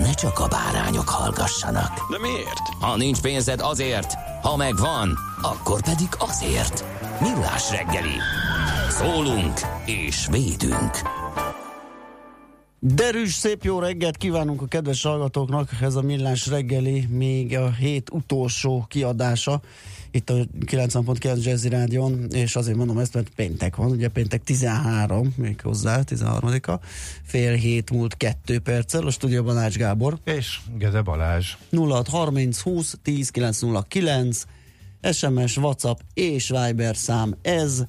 ne csak a bárányok hallgassanak. De miért? Ha nincs pénzed azért, ha megvan, akkor pedig azért. Millás reggeli. Szólunk és védünk. Derűs, szép jó reggelt kívánunk a kedves hallgatóknak, ez a Millás reggeli, még a hét utolsó kiadása itt a 90.9 Jazzy Rádion, és azért mondom ezt, mert péntek van, ugye péntek 13, még hozzá, 13-a, fél hét múlt kettő perccel, a stúdióban Ács Gábor. És Gede Balázs. 0630 20 10 909, SMS, WhatsApp és Viber szám ez.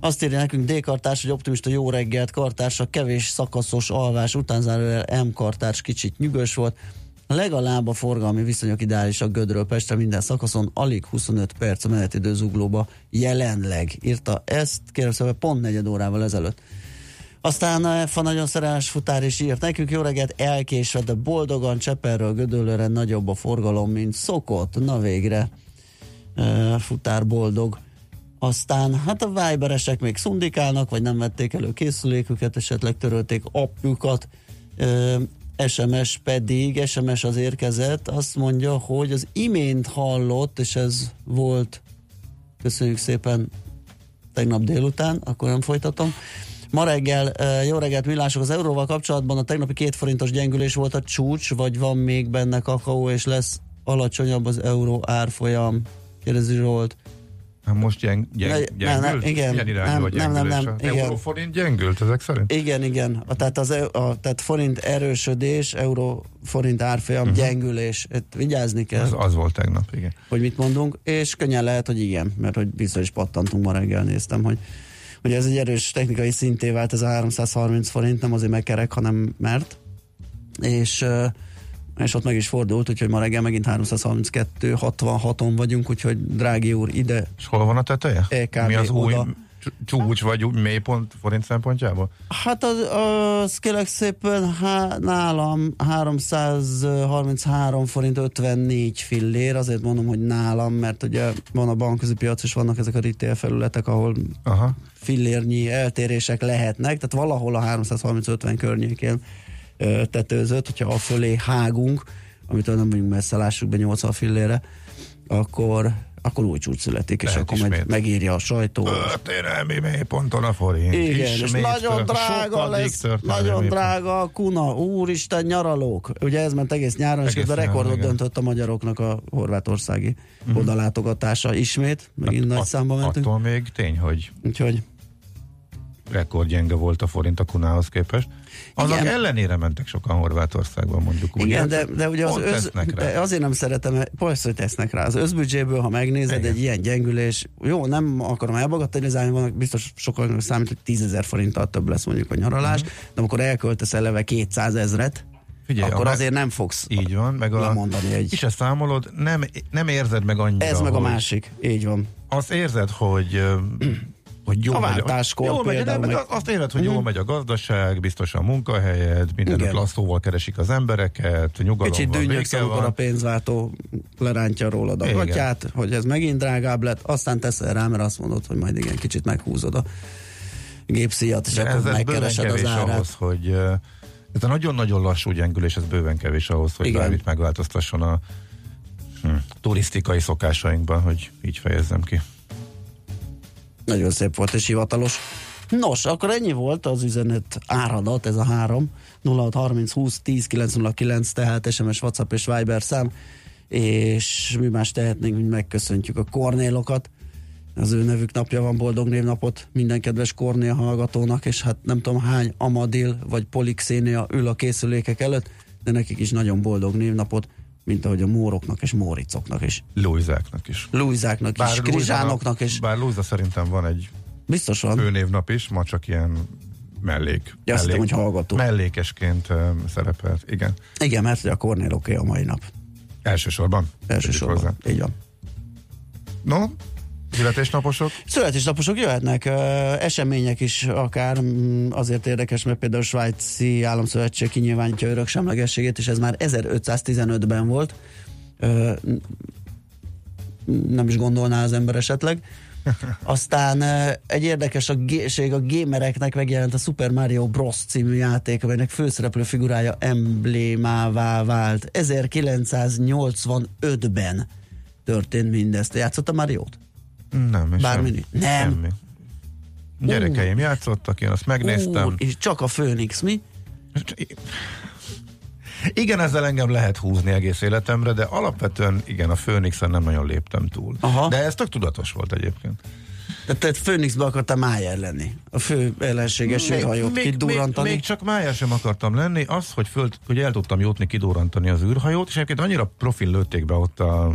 Azt írja nekünk D-kartárs, hogy optimista jó reggelt, kartársa kevés szakaszos alvás után zárójel M kartárs kicsit nyugös volt. Legalább a forgalmi viszonyok ideálisak Gödről Pestre minden szakaszon, alig 25 perc a menetidő zuglóba jelenleg. Írta ezt, kérem szépen, pont negyed órával ezelőtt. Aztán a F nagyon szerelmes futár is írt nekünk, jó reggelt, elkésve, de boldogan Cseperről Gödöllőre nagyobb a forgalom, mint szokott. Na végre, uh, futár boldog. Aztán hát a Viberesek még szundikálnak, vagy nem vették elő készüléküket, esetleg törölték apjukat. Uh, SMS pedig, SMS az érkezett, azt mondja, hogy az imént hallott, és ez volt, köszönjük szépen, tegnap délután, akkor nem folytatom. Ma reggel, jó reggelt millások, az euróval kapcsolatban a tegnapi két forintos gyengülés volt a csúcs, vagy van még benne kakaó, és lesz alacsonyabb az euró árfolyam? Kérdezi Zsolt. Most gyeng, gyeng, Ne- gyengült? nem, nem, igen. Milyen irányú Nem, a nem, nem, nem, igen. Euróforint gyengült ezek szerint? Igen, igen. A, tehát, az, eu- a, tehát forint erősödés, euró forint árfolyam uh-huh. gyengülés. Itt vigyázni kell, Az, az volt tegnap, igen. hogy mit mondunk, és könnyen lehet, hogy igen, mert hogy biztos is pattantunk ma reggel, néztem, hogy hogy ez egy erős technikai szinté vált ez a 330 forint, nem azért megkerek, hanem mert. És, és ott meg is fordult, úgyhogy ma reggel megint 332, 66-on vagyunk, úgyhogy drági úr ide És hol van a teteje? EKB Mi az új oda. cs- csúcs vagy új mélypont forint szempontjából? Hát az, az kérlek szépen há, nálam 333 forint 54 fillér, azért mondom, hogy nálam, mert ugye van a bankközi piac, és vannak ezek a retail felületek, ahol Aha. fillérnyi eltérések lehetnek, tehát valahol a 330-50 környékén tetőzött, hogyha a fölé hágunk, amit nem vagyunk messze, lássuk be 80 fillére, akkor akkor új csúcs születik, és Lehet akkor majd ismét. megírja a sajtó. Történelmi mélyponton a forint. Igen, és Ismét nagyon tört- drága lesz, nagyon drága a kuna, úristen nyaralók. Ugye ez ment egész nyáron, és Egész közben nyáron, rekordot igen. döntött a magyaroknak a horvátországi uh-huh. odalátogatása ismét, megint nagy At- számba mentünk. Attól még tény, hogy Úgyhogy rekordgyenge volt a forint a kunához képest. Annak Igen. ellenére mentek sokan Horvátországban mondjuk úgy. Igen, de, de ugye az öz, de azért nem szeretem, persze, hogy tesznek rá. Az özbüdzséből, ha megnézed, Igen. egy ilyen gyengülés, jó, nem akarom elbagatelizálni, vannak biztos sokan számít, hogy 10 ezer forinttal több lesz mondjuk a nyaralás, Mhm. de amikor elköltesz eleve 200 ezret, Figyelj, akkor azért nem fogsz Így van, meg a, lemondani egy... ki se számolod, nem, nem érzed meg annyira, Ez meg a másik, így van. Azt érzed, hogy hogy jó A megy, váltáskor jól megy, nem, meg- azt érzed, hogy Mhm. jól megy a gazdaság, biztos a munkahelyed, mindenütt lasszóval keresik az embereket, nyugalom Kicsit béke amikor a pénzváltó lerántja rólad a gatyát, hogy ez megint drágább lett, aztán teszel rá, mert azt mondod, hogy majd igen, kicsit meghúzod a gépszíjat, és De akkor megkeresed az árát. ahhoz, hogy ez a nagyon-nagyon lassú gyengülés, ez bőven kevés ahhoz, hogy Igen. bármit megváltoztasson a hm, turisztikai szokásainkban, hogy így fejezzem ki. Nagyon szép volt és hivatalos. Nos, akkor ennyi volt az üzenet áradat, ez a három. 0630 20 10 909, tehát SMS, WhatsApp és Viber szám. És mi más tehetnénk, mint megköszöntjük a kornélokat. Az ő nevük napja van, boldog névnapot minden kedves Kornél hallgatónak, és hát nem tudom hány Amadil vagy Polixénia ül a készülékek előtt, de nekik is nagyon boldog névnapot, mint ahogy a móroknak és móricoknak is. Luizáknak is. Luizáknak is, Krizsánoknak is. Bár Luisa szerintem van egy Biztos van. főnévnap is, ma csak ilyen mellék. Ja, mellék hittem, hogy hallgató. Mellékesként um, szerepelt, igen. Igen, mert a Kornéloké a mai nap. Elsősorban. Elsősorban. Így van. No, születésnaposok? Születésnaposok jöhetnek, események is akár, azért érdekes, mert például a Svájci Államszövetség kinyilvánítja öröksemlegességét, és ez már 1515-ben volt. Nem is gondolná az ember esetleg. Aztán egy érdekes a géség, a gamereknek megjelent a Super Mario Bros. című játék, amelynek főszereplő figurája emblémává vált. 1985-ben történt mindezt. Játszott a Mariót? Nem. Bármi? sem- Nem. Semmi. Gyerekeim játszottak, én azt megnéztem. Úr, és csak a Főnix, mi? Igen, ezzel engem lehet húzni egész életemre, de alapvetően igen, a Főnixen nem nagyon léptem túl. Aha. De ez tök tudatos volt egyébként. Tehát te Főnixbe akartál Májer lenni. A fő ellenséges űrhajót kidurrantani. Még, még csak májá sem akartam lenni, az, hogy, föl, hogy el tudtam jutni kidurrantani az űrhajót, és egyébként annyira profil lőtték be ott a,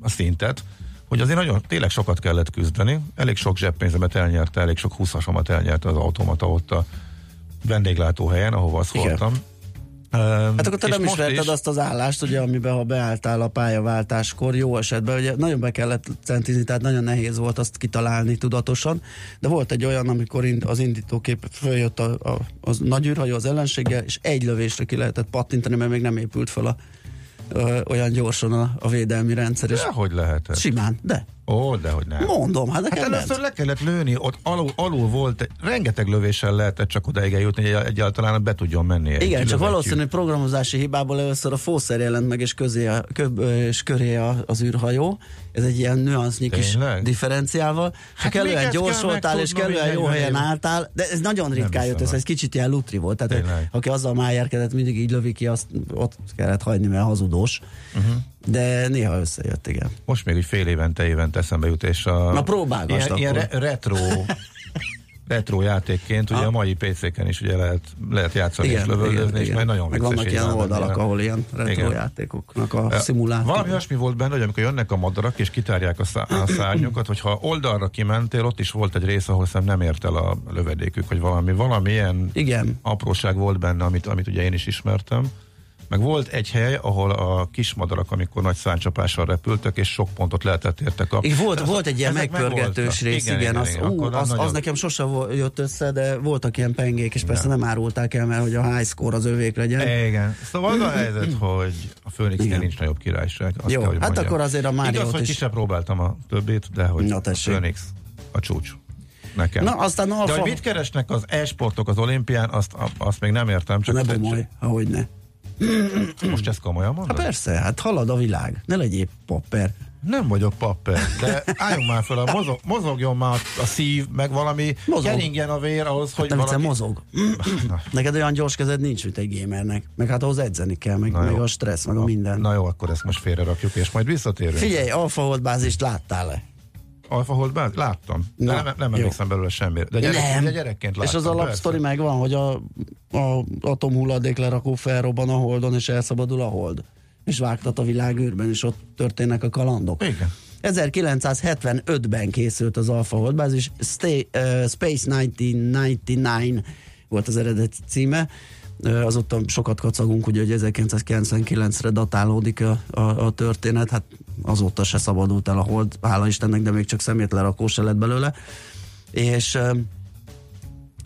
a szintet, hogy azért nagyon, tényleg sokat kellett küzdeni. Elég sok zseppénzemet elnyerte, elég sok húszasomat elnyerte az automata ott a vendéglátóhelyen, ahova azt voltam. Hát akkor te nem is verted azt az állást, ugye, amiben ha beálltál a pályaváltáskor, jó esetben, ugye nagyon be kellett centizni, tehát nagyon nehéz volt azt kitalálni tudatosan, de volt egy olyan, amikor az indítókép följött a, a, az nagy űrhajó az ellenséggel, és egy lövésre ki lehetett pattintani, mert még nem épült fel a, ö, olyan gyorsan a, a védelmi rendszer, és De hogy lehetett? simán, de Ó, de hogy nem. mondom, hát Hát nekem először ment. le kellett lőni, ott alul, alul volt, rengeteg lövéssel lehetett csak odaig eljutni, hogy egyáltalán be tudjon menni. egy Igen, csak valószínű programozási hibából először a fószer jelent meg, és, közé a, kö, és köré a, az űrhajó. Ez egy ilyen nüansznyi kis differenciával. Hát kellően gyors voltál, és kellően jó 40 helyen álltál, de ez nagyon ritkán jött, ez el. egy kicsit ilyen lutri volt. Tehát Tényleg. aki azzal májárkedett, mindig így lövi ki, azt ott kellett hagyni, mert hazudós. Uh-huh. De néha összejött, igen. Most még úgy fél évente, évente eszembe jut, és a... Na, próbálgass Ilyen, ilyen akkor. re- retro, retro játékként, ugye Ha. a mai PC-ken is ugye lehet, lehet játszani és Igen, lövöldözni, igen, és igen. majd nagyon Meg vannak ilyen oldalak, ahol ilyen retro Igen. játékoknak a szimulátor. Valami olyasmi volt benne, hogy amikor jönnek a madarak és kitárják a, szá- a szárnyukat, hogyha oldalra kimentél, ott is volt egy rész, ahol szerintem nem ért el a lövedékük, hogy valami, valami ilyen Igen. apróság volt benne, amit, amit ugye én is ismertem. Meg volt egy hely, ahol a kismadarak, amikor nagy szárnycsapással repültek, és sok pontot lehetett érte kapni. Igen, volt, De volt egy ilyen megpörgetős rész, igen, igen, az, igen, ú, az, az nagyon- nekem sose jött össze, de voltak ilyen pengék, és persze nem árulták el, mert hogy a high score az övék legyen. Igen. Szóval az a helyzet, hogy a Főnixnél Igen. nincs nagyobb királyság. Azt Jó, kell, hát mondjam. akkor azért a Máriót Igaz, hogy is- ki sem próbáltam a többét, de hogy Na, a. Főnix a csúcs. Nekem. Na, aztán de alfa... hogy mit keresnek az e-sportok az olimpián, azt, azt még nem értem. Csak Ne bomolj, ahogy ne. Most ezt komolyan mondod? Hát persze, hát halad a világ. Ne legyél papper. Nem vagyok papper, de álljunk már fel, a mozog, mozogjon már a szív, meg valami, Mozog. keringjen a vér ahhoz, hogy Nem valaki... mozog. Neked olyan gyors kezed nincs, mint egy gamernek. Meg hát ahhoz edzeni kell, meg, meg a stressz, meg a minden. Na jó, akkor ezt most félre rakjuk, és majd visszatérünk. Figyelj, Alfa bázist láttál-e? Alfa Hold? Láttam. Na, nem, nem emlékszem belőle semmire. De, gyerek, nem. de gyerekként láttam. és az alapsztori megvan, hogy a, a atomhulladék lerakó felrobban a holdon, és elszabadul a hold. És vágtat a világűrben, és ott történnek a kalandok. Igen. 1975-ben készült az Alpha Hold bázis, Stay, uh, Space 1999 volt az eredeti címe. Uh, azóta sokat kacagunk, ugye, hogy 1999-re datálódik a, a, a történet, hát azóta se szabadult el a hold, hála Istennek, de még csak szemétlerakó se lett belőle. És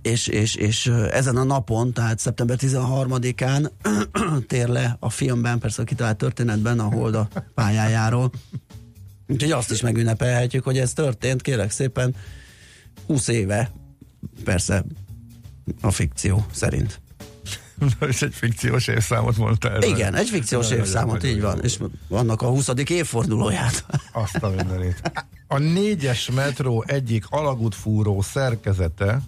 és, és, és ezen a napon, tehát szeptember 13-án tér le a filmben, persze a kitalált történetben a Hold a pályájáról. Úgyhogy azt is megünnepelhetjük, hogy ez történt, kérek szépen, 20 éve, persze a fikció szerint. és egy fikciós évszámot mondtál. Igen, egy fikciós Nagyon, évszámot, nagyon így jó. van, és annak a 20. évfordulóját. Azt a mindenét. A négyes metró egyik alagútfúró szerkezete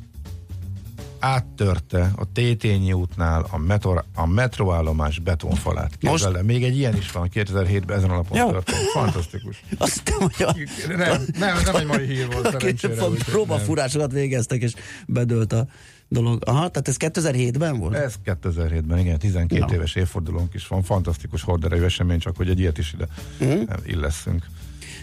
áttörte a Tétényi útnál a, metro, a metroállomás betonfalát. Most- Most... Még egy ilyen is van, 2007-ben ezen a napon Jó. történt. Fantasztikus. Azt hittem, hogy a, Nem, nem, nem egy mai hír volt szerencsére. próbafurásokat végeztek, és bedőlt a dolog. Aha, tehát ez 2007-ben volt? Ez 2007-ben, igen, 12 Na. éves évfordulónk is van, fantasztikus horderejű esemény, csak hogy egy ilyet is ide uh-huh. illeszünk.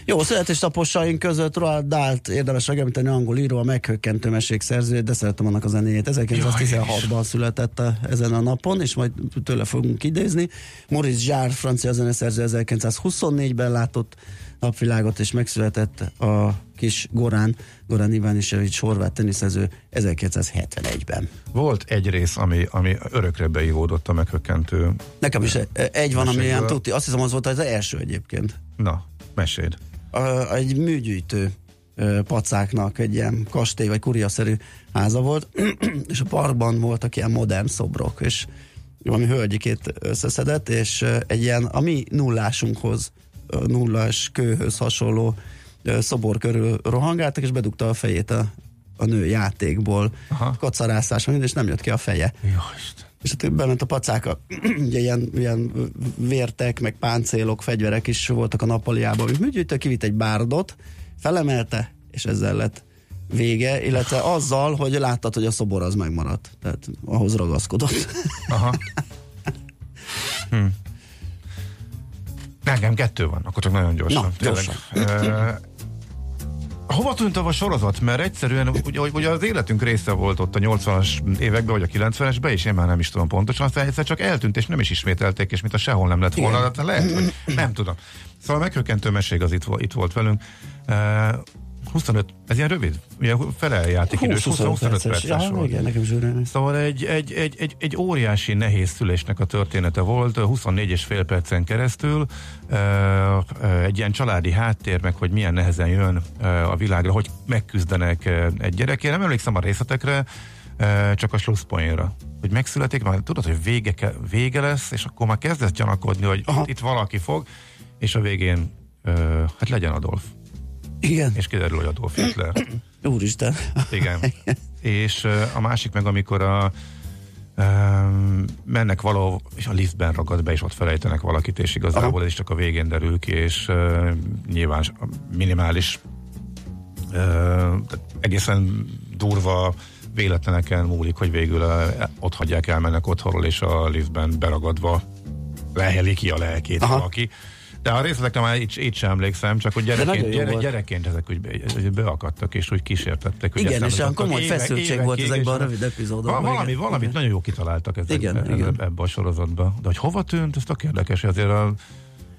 Jó, születésnaposaink között Roald Dahlt érdemes megemlíteni, angol író, a meghökkentő mesék szerzője, de szeretem annak a zenéjét. 1916-ban született a, ezen a napon, és majd tőle fogunk idézni. Maurice Jarre, francia zeneszerző 1924-ben látott napvilágot, és megszületett a kis Gorán, Gorán Ivanisevics horvát teniszező 1971-ben. Volt egy rész, ami, ami örökre beívódott a meghökkentő. Nekem is egy van, ami ilyen tuti. Azt hiszem, az volt az első egyébként. Na, meséld. a, egy műgyűjtő pacáknak egy ilyen kastély vagy kuriaszerű háza volt, és a parkban voltak ilyen modern szobrok, és valami hölgyikét összeszedett, és egy ilyen a mi nullásunkhoz, nullás kőhöz hasonló szobor körül rohangáltak, és bedugta a fejét a, a nő játékból, Aha. kacarászás, és nem jött ki a feje. Isten. És hát bement a pacáka, ugye ilyen, ilyen vértek, meg páncélok, fegyverek is voltak a nappaliában. Ő műgyűjtő kivitt egy bárdot, felemelte, és ezzel lett vége, illetve azzal, hogy láttad, hogy a szobor az megmaradt. Tehát ahhoz ragaszkodott. Aha. Hm. Nekem kettő van, akkor csak nagyon gyorsan. Na, Tényleg. Hova tűnt a sorozat? Mert egyszerűen ugye, ugye az életünk része volt ott a 80-as években, vagy a 90-esben, és én már nem is tudom pontosan, aztán egyszer csak eltűnt, és nem is ismételték, és mint a sehol nem lett volna, de lehet, hogy nem tudom. Szóval a meghökkentő meség az itt, itt volt velünk. Uh, 25, ez ilyen rövid, ugye feleljáték 20-25 perces. Ja, volt. igen, nekem zsűrén. Szóval egy, egy, egy, egy, egy óriási nehéz szülésnek a története volt, 24 és fél percen keresztül, egy ilyen családi háttér, meg hogy milyen nehezen jön a világra, hogy megküzdenek egy gyerekért. Nem emlékszem a részletekre, csak a slusszpoénra. Hogy megszületik, már tudod, hogy vége, vége lesz, és akkor már kezdesz gyanakodni, hogy Aha. itt, valaki fog, és a végén hát legyen Adolf. Igen, És kiderül, hogy Adolf Hitler. úristen. Igen. és a másik meg, amikor a ö, mennek valahol, és a liftben ragad be, és ott felejtenek valakit, és igazából ez is csak a végén derül ki, és ö, nyilván minimális tehát egészen durva véletleneken múlik, hogy végül ö, ott hagyják, elmennek otthonról, és a liftben beragadva leheli ki a lelkét Aha. valaki. De a részletekre már így, így sem emlékszem, csak hogy gyerekként, gyere, gyerekként ezek úgy, be, beakadtak, és úgy kísértettek. Igen, és jutottak komoly évek- feszültség évekig, volt ezekben a rövid epizódokban. Va- valami, Igen. valamit Igen. nagyon jó kitaláltak ezek, Igen, igen, igen. ebbe a sorozatba. De hogy hova tűnt, ez tök érdekes, azért a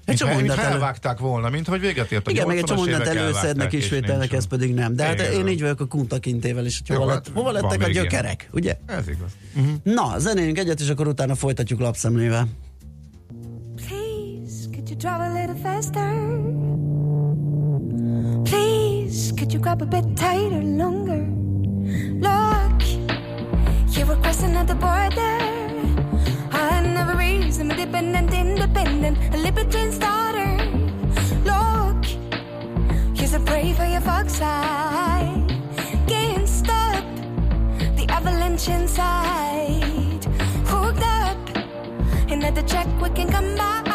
mint, csomó mindent elő- elvágták volna, mint hogy véget ért a Igen, meg egy 80-as csomó mindent évek, előszednek, ismételnek, ez pedig nem. De hát Igen. én így vagyok a kuntakintével is, hogy Jó, hova, hát lett, hova van lettek a még ilyen. gyökerek, ugye? Ez igaz. Na, zenéljünk egyet, és akkor utána folytatjuk lapszemlével. Drive a little faster? Please, could you grab a bit tighter, longer? Look, you were crossing at the border. I never reason, dependent, independent, a libertine's daughter. Look, you're so brave for your fox eye. Can't stop the avalanche inside. Hooked up. Another check we can come by.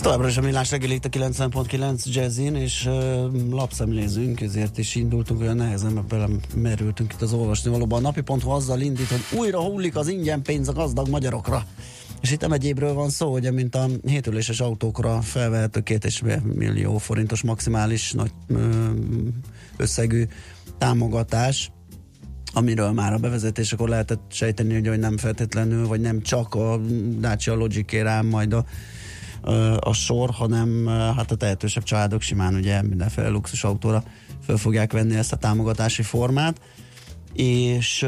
Ez továbbra is a millás reggel itt a 90.9 jazzin, és uh, lapszemlézünk, ezért is indultunk, olyan nehezen, mert bele merültünk itt az olvasni. Valóban a napi pont azzal indít, hogy újra hullik az ingyen pénz a gazdag magyarokra. És itt nem egyébről van szó, ugye, mint a hétüléses autókra felvehető két és millió forintos maximális nagy összegű támogatás, amiről már a bevezetésekor lehetett sejteni, hogy, nem feltétlenül, vagy nem csak a Dacia Logic rám majd a, a sor, hanem hát a tehetősebb családok simán ugye mindenféle luxus autóra fel fogják venni ezt a támogatási formát, és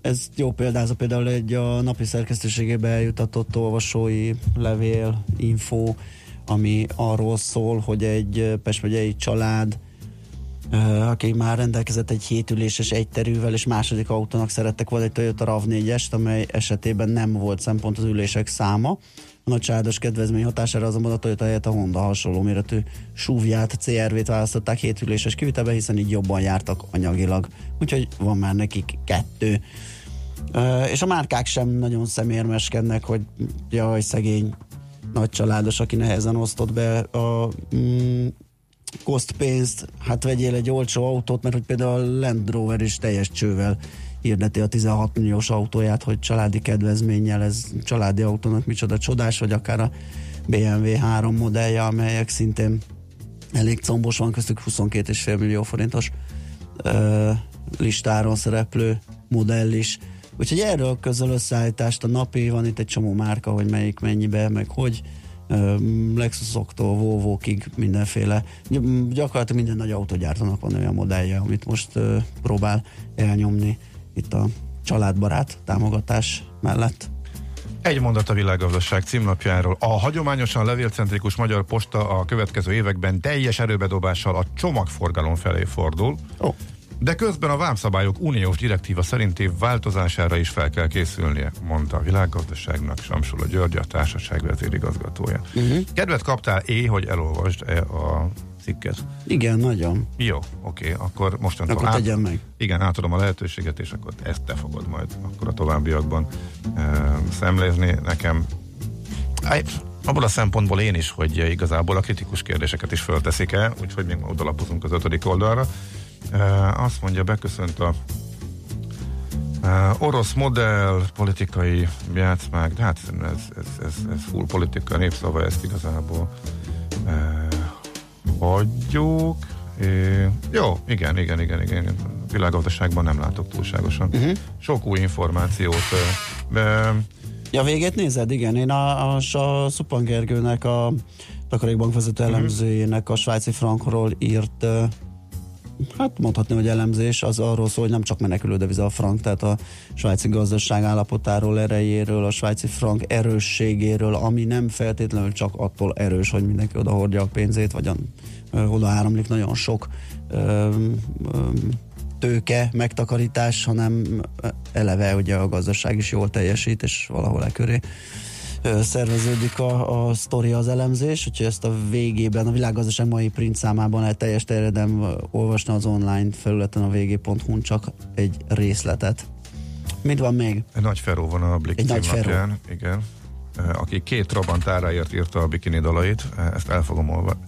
ez jó példázza például egy a napi szerkesztőségébe eljutatott olvasói levél, info, ami arról szól, hogy egy Pest megyei család aki már rendelkezett egy hétüléses egyterűvel, és második autónak szerettek volna egy Toyota RAV4-est, amely esetében nem volt szempont az ülések száma. A nagysádos kedvezmény hatására azonban a Toyota helyett a Honda hasonló méretű SUV-ját, CRV-t választották hétüléses kivitelbe, hiszen így jobban jártak anyagilag. Úgyhogy van már nekik kettő. És a márkák sem nagyon szemérmeskednek, hogy jaj, szegény nagy családos, aki nehezen osztott be a mm, koszt hát vegyél egy olcsó autót, mert hogy például a Land Rover is teljes csővel hirdeti a 16 milliós autóját, hogy családi kedvezménnyel ez családi autónak micsoda csodás, vagy akár a BMW 3 modellje, amelyek szintén elég combos van, köztük 22,5 millió forintos ö, listáron szereplő modell is. Úgyhogy erről közöl összeállítást a napi, van itt egy csomó márka, hogy melyik mennyibe, meg hogy Lexusoktól, Volvo-kig mindenféle, gyakorlatilag minden nagy autógyártónak van olyan modellje, amit most próbál elnyomni itt a családbarát támogatás mellett. Egy mondat a világgazdaság címlapjáról. A hagyományosan levélcentrikus magyar posta a következő években teljes erőbedobással a csomagforgalom felé fordul. Oh. De közben a vámszabályok uniós direktíva szerinti változására is fel kell készülnie, mondta a világgazdaságnak Samsula György, a társaság vezérigazgatója. Uh-huh. Kedvet kaptál é, hogy elolvasd -e a cikket? Igen, nagyon. Jó, oké, akkor mostantól akkor át, meg. Igen, átadom a lehetőséget, és akkor ezt te fogod majd akkor a továbbiakban e, szemlézni nekem. Aj, abból a szempontból én is, hogy igazából a kritikus kérdéseket is fölteszik el, úgyhogy még odalapozunk az ötödik oldalra. Uh, azt mondja, beköszönt a uh, orosz modell, politikai játszmák, de hát ez, ez, ez, ez full politika, népszava, ezt igazából uh, hagyjuk. Jó, igen, igen, igen, igen. Világgazdaságban nem látok túlságosan. Uh-huh. Sok új információt. De... Ja, végét nézed? Igen, én a, a, a Szupan Gergőnek, a takarékbank vezető mhm. elemzőjének a svájci frankról írt hát mondhatni, hogy elemzés, az arról szól, hogy nem csak menekülő deviza a frank, tehát a svájci gazdaság állapotáról, erejéről, a svájci frank erősségéről, ami nem feltétlenül csak attól erős, hogy mindenki oda hordja a pénzét, vagy a, oda áramlik nagyon sok ö, ö, tőke, megtakarítás, hanem eleve ugye a gazdaság is jól teljesít, és valahol e köré szerveződik a, a sztori, az elemzés, úgyhogy ezt a végében, a világgazdaság mai print számában egy teljes terjedem olvasni az online felületen a vg.hu csak egy részletet. Mit van még? Egy nagy Feró van a Blik egy nagy Feró. igen. Aki két Trabant áráért írta a bikini dalait, ezt el fogom olvasni.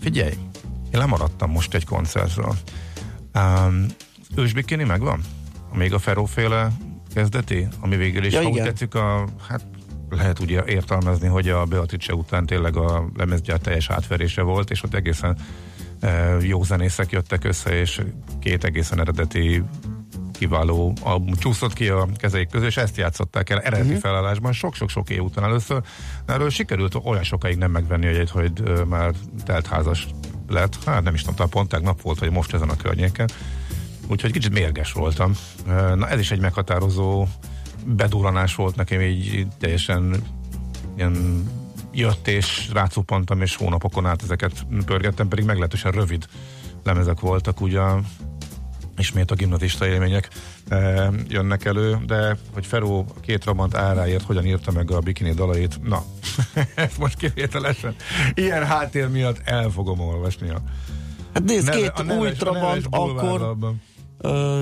Figyelj, én lemaradtam most egy koncertről. Um, ős bikini megvan? Még a Feró-féle kezdeti? Ami végül is, ja, ha úgy tetszik, a, hát lehet úgy értelmezni, hogy a Beatrice után tényleg a lemezgyár teljes átverése volt, és ott egészen e, jó zenészek jöttek össze, és két egészen eredeti kiváló album csúszott ki a kezeik közül, és ezt játszották el eredeti uh-huh. felállásban sok-sok-sok év után először. Erről sikerült olyan sokáig nem megvenni, hogy, hogy már teltházas lett. Hát nem is tudom, pont tegnap volt, vagy most ezen a környéken. Úgyhogy kicsit mérges voltam. Na ez is egy meghatározó bedurranás volt nekem így teljesen ilyen jött és rácupantam, és hónapokon át ezeket pörgettem, pedig meglehetősen rövid lemezek voltak, ugye ismét a gimnazista élmények e, jönnek elő, de hogy Feró két rabant áráért hogyan írta meg a bikini dalait, na, ezt most kivételesen ilyen háttér miatt el fogom olvasni a Hát nézd, két új trabant, akkor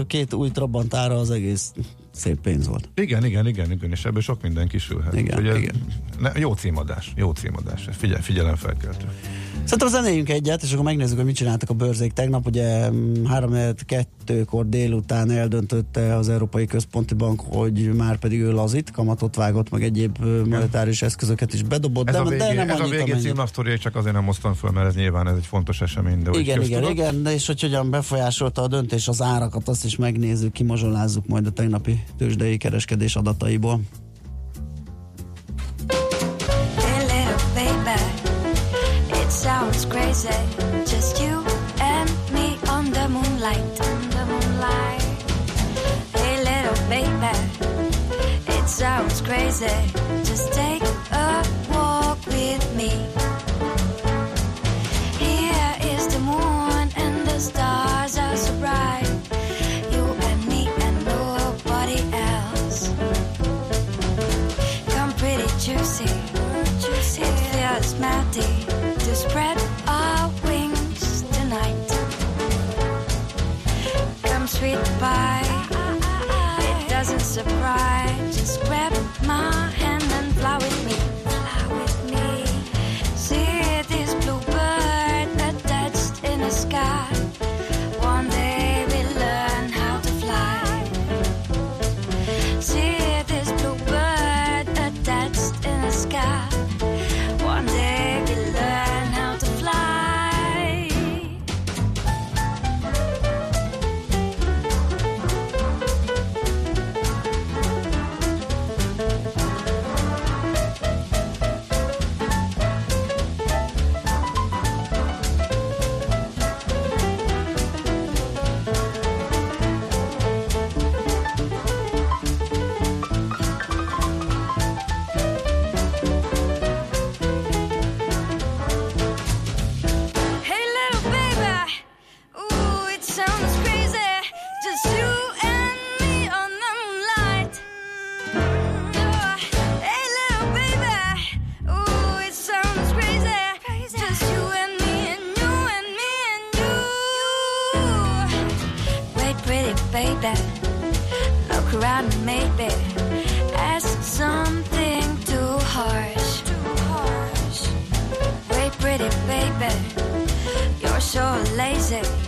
két új trabant ára az egész szép pénz volt. Igen, igen, igen, igen, és ebből sok minden kisülhet. Igen, igen. Ne, jó címadás, jó címadás. Figyel, figyelemfelkeltő. Szerintem zenéljünk egyet, és akkor megnézzük, hogy mit csináltak a bőrzék tegnap. Ugye 3-2-kor délután eldöntötte az Európai Központi Bank, hogy már pedig ő lazít, kamatot vágott, meg egyéb monetáris eszközöket is bedobott, Ez de, a de végé, nem ez a végé címlapsztori, csak azért nem hoztam föl, mert ez nyilván ez egy fontos esemény. De Igen, igen, igen, de és hogy hogyan befolyásolta a döntés az árakat, azt is megnézzük, kimazsolázzuk majd a tegnapi tőzsdei kereskedés adataiból. It sounds crazy. Just you and me on the moonlight, on the moonlight. Hey little baby, it sounds crazy. Just take a walk with me. Sweet pie, it doesn't surprise. Pretty baby, look around and maybe ask something too harsh. Too harsh. Wait, pretty baby, you're so lazy.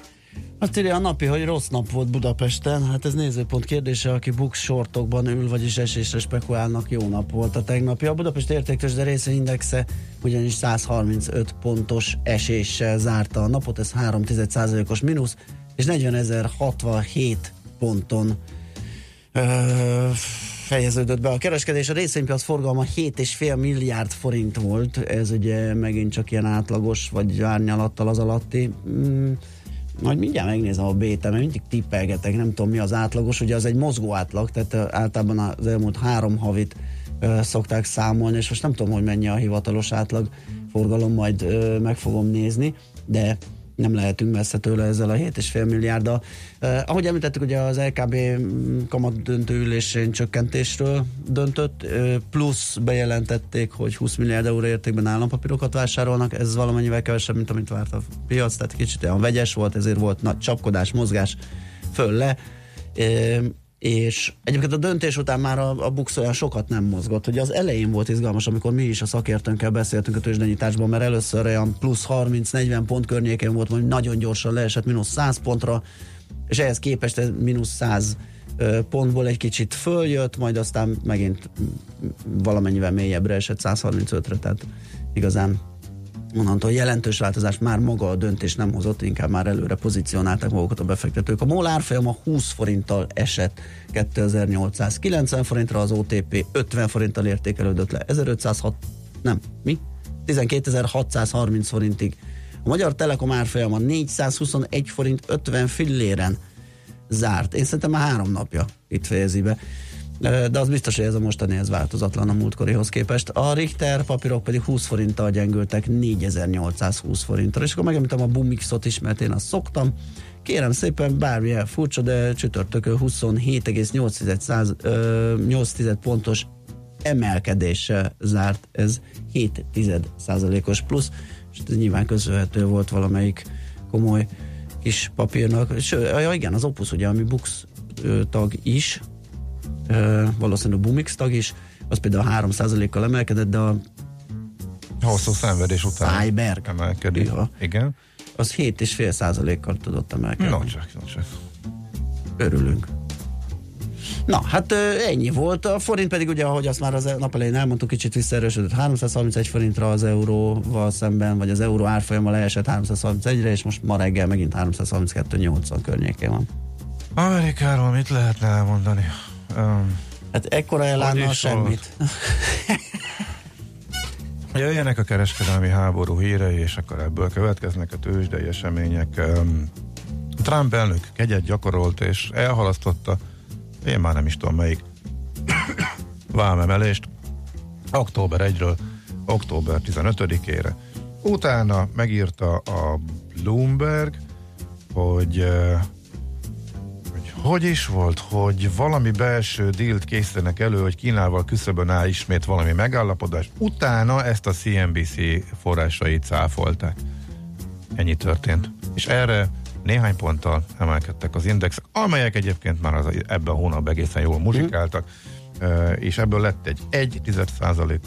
Azt írja a napi, hogy rossz nap volt Budapesten. Hát ez nézőpont kérdése, aki bux sortokban ül, vagyis esésre spekulálnak, jó nap volt a tegnapi. A Budapest értékes, de részvényindexe ugyanis 135 pontos eséssel zárta a napot, ez 3% os mínusz, és 40.067 ponton ö, fejeződött be a kereskedés. A részvénypiac forgalma 7,5 milliárd forint volt, ez ugye megint csak ilyen átlagos, vagy árnyalattal az alatti. Mm, majd mindjárt megnézem a béta, mert mindig tippelgetek, nem tudom mi az átlagos, ugye az egy mozgó átlag, tehát általában az elmúlt három havit szokták számolni, és most nem tudom, hogy mennyi a hivatalos átlag. Forgalom, majd meg fogom nézni, de nem lehetünk messze tőle ezzel a 7,5 milliárddal. Uh, ahogy említettük, ugye az LKB kamat döntő ülésén csökkentésről döntött, plusz bejelentették, hogy 20 milliárd euró értékben állampapírokat vásárolnak, ez valamennyivel kevesebb, mint amit várt a piac, tehát kicsit olyan vegyes volt, ezért volt nagy csapkodás, mozgás föl le. Uh, és egyébként a döntés után már a, a Bux olyan sokat nem mozgott. Ugye az elején volt izgalmas, amikor mi is a szakértőnkkel beszéltünk a tőzsdenyításban, mert először olyan plusz 30-40 pont környékén volt, hogy nagyon gyorsan leesett mínusz 100 pontra, és ehhez képest ez mínusz 100 ö, pontból egy kicsit följött, majd aztán megint valamennyivel mélyebbre esett 135-re, tehát igazán onnantól jelentős változás már maga a döntés nem hozott, inkább már előre pozícionálták magukat a befektetők. A MOL árfolyama 20 forinttal esett 2890 forintra, az OTP 50 forinttal értékelődött le 1506, nem, mi? 12630 forintig. A Magyar Telekom árfolyama 421 forint 50 filléren zárt. Én szerintem már három napja itt fejezi be. De az biztos, hogy ez a mostani ez változatlan a múltkorihoz képest. A Richter papírok pedig 20 forinttal gyengültek 4820 forintra. És akkor megemlítem a Bumixot is, mert én azt szoktam. Kérem szépen, bármilyen furcsa, de csütörtökön 27,8 pontos emelkedéssel zárt. Ez 7 százalékos plusz, és ez nyilván köszönhető volt valamelyik komoly kis papírnak. És, ja, igen, az Opus ugye, ami Bux tag is, valószínűleg a Bumix tag is, az például 3%-kal emelkedett, de a Hosszú szenvedés után Cyberg. emelkedik. Ja. Igen. az 7,5%-kal tudott emelkedni. No, csak, no, csak. Örülünk. Na, hát ennyi volt. A forint pedig ugye, ahogy azt már az nap elején elmondtuk, kicsit visszaerősödött 331 forintra az euróval szemben, vagy az euró árfolyama leesett 331-re, és most ma reggel megint 332,80 környékén van. Amerikáról mit lehetne elmondani? Um, Hát ekkora elánnal semmit. jöjjenek a kereskedelmi háború hírei, és akkor ebből következnek a tőzsdei események. Um, Trump elnök kegyet gyakorolt, és elhalasztotta, én már nem is tudom melyik vámemelést, október 1-ről október 15-ére. Utána megírta a Bloomberg, hogy hogy is volt, hogy valami belső dílt készítenek elő, hogy Kínával küszöbön áll ismét valami megállapodás. Utána ezt a CNBC forrásai cáfolták. Ennyi történt. És erre néhány ponttal emelkedtek az indexek, amelyek egyébként már az, ebben a hónapban egészen jól muzsikáltak, és ebből lett egy 1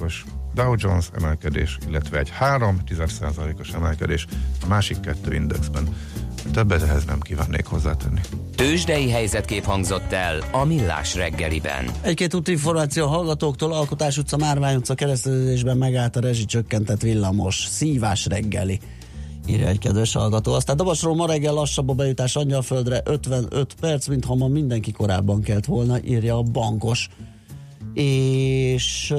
os Dow Jones emelkedés, illetve egy 3 os emelkedés a másik kettő indexben. Többet ehhez nem kívánnék hozzátenni. Tőzsdei helyzetkép hangzott el a Millás reggeliben. Egy-két úti információ a hallgatóktól, Alkotás utca, Márvány utca kereszteződésben megállt a rezsicsökkentett villamos, szívás reggeli. Írja egy kedves hallgató. Aztán Dabasról ma reggel lassabb a bejutás Angyalföldre, 55 perc, mintha ma mindenki korábban kelt volna, írja a bankos. És,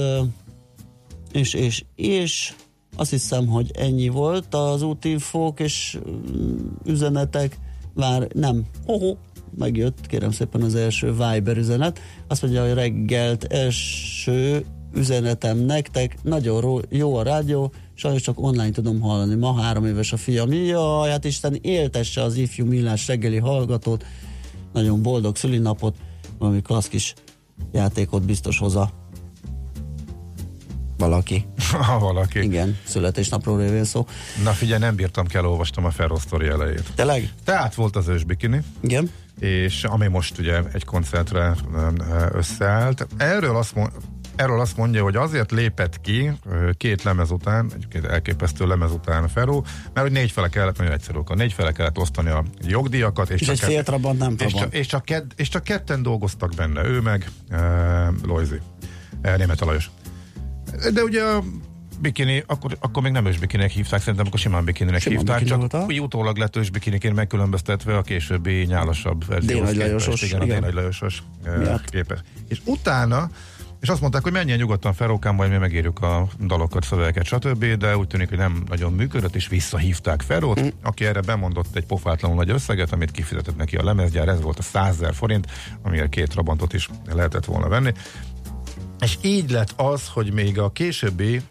és, és, és azt hiszem, hogy ennyi volt az útinfók és mm, üzenetek. Már nem. Hoho, megjött, kérem szépen az első Viber üzenet. Azt mondja, hogy reggelt első üzenetem nektek, nagyon jó a rádió, sajnos csak online tudom hallani. Ma három éves a fiam. Jaj, hát Isten éltesse az ifjú millás reggeli hallgatót. Nagyon boldog szülinapot, valami klassz kis játékot biztos hoza valaki. Ha valaki. Igen, születésnapról révén szó. Na figyelj, nem bírtam kell, olvastam a Ferro Story elejét. Tényleg? Tehát volt az ősbikini, Igen. és ami most ugye egy koncertre ö, összeállt. Erről azt, mond, erről azt mondja, hogy azért lépett ki két lemez után, egy elképesztő lemez után a Ferro, mert hogy négy fele kellett, nagyon egyszerű okon, négy fele kellett osztani a jogdíjakat, és, És csak egy fél trabant nem és csak, és, csak ked, és csak ketten dolgoztak benne, ő meg uh, Loizi, uh, Németh Lajos. De ugye a bikini, akkor, akkor még nem ősbikininek hívták, szerintem akkor simán bikininek Simán hívták, bikini csak volt, ha? úgy utólag lett ősbikiniként megkülönböztetve a későbbi nyálasabb verzióhoz Lajosos, képest. Igen, a igen. Lajosos Miatt. képes. És utána és azt mondták, hogy menjen nyugodtan Ferrókán, majd mi megírjuk a dalokat, szövegeket, stb., de úgy tűnik, hogy nem nagyon működött, és visszahívták Ferrót, mm. aki erre bemondott egy pofátlanul nagy összeget, amit kifizetett neki a lemezgyár, ez volt a 100 000 forint, amiért két rabantot is lehetett volna venni. És így lett az, hogy még a későbbi,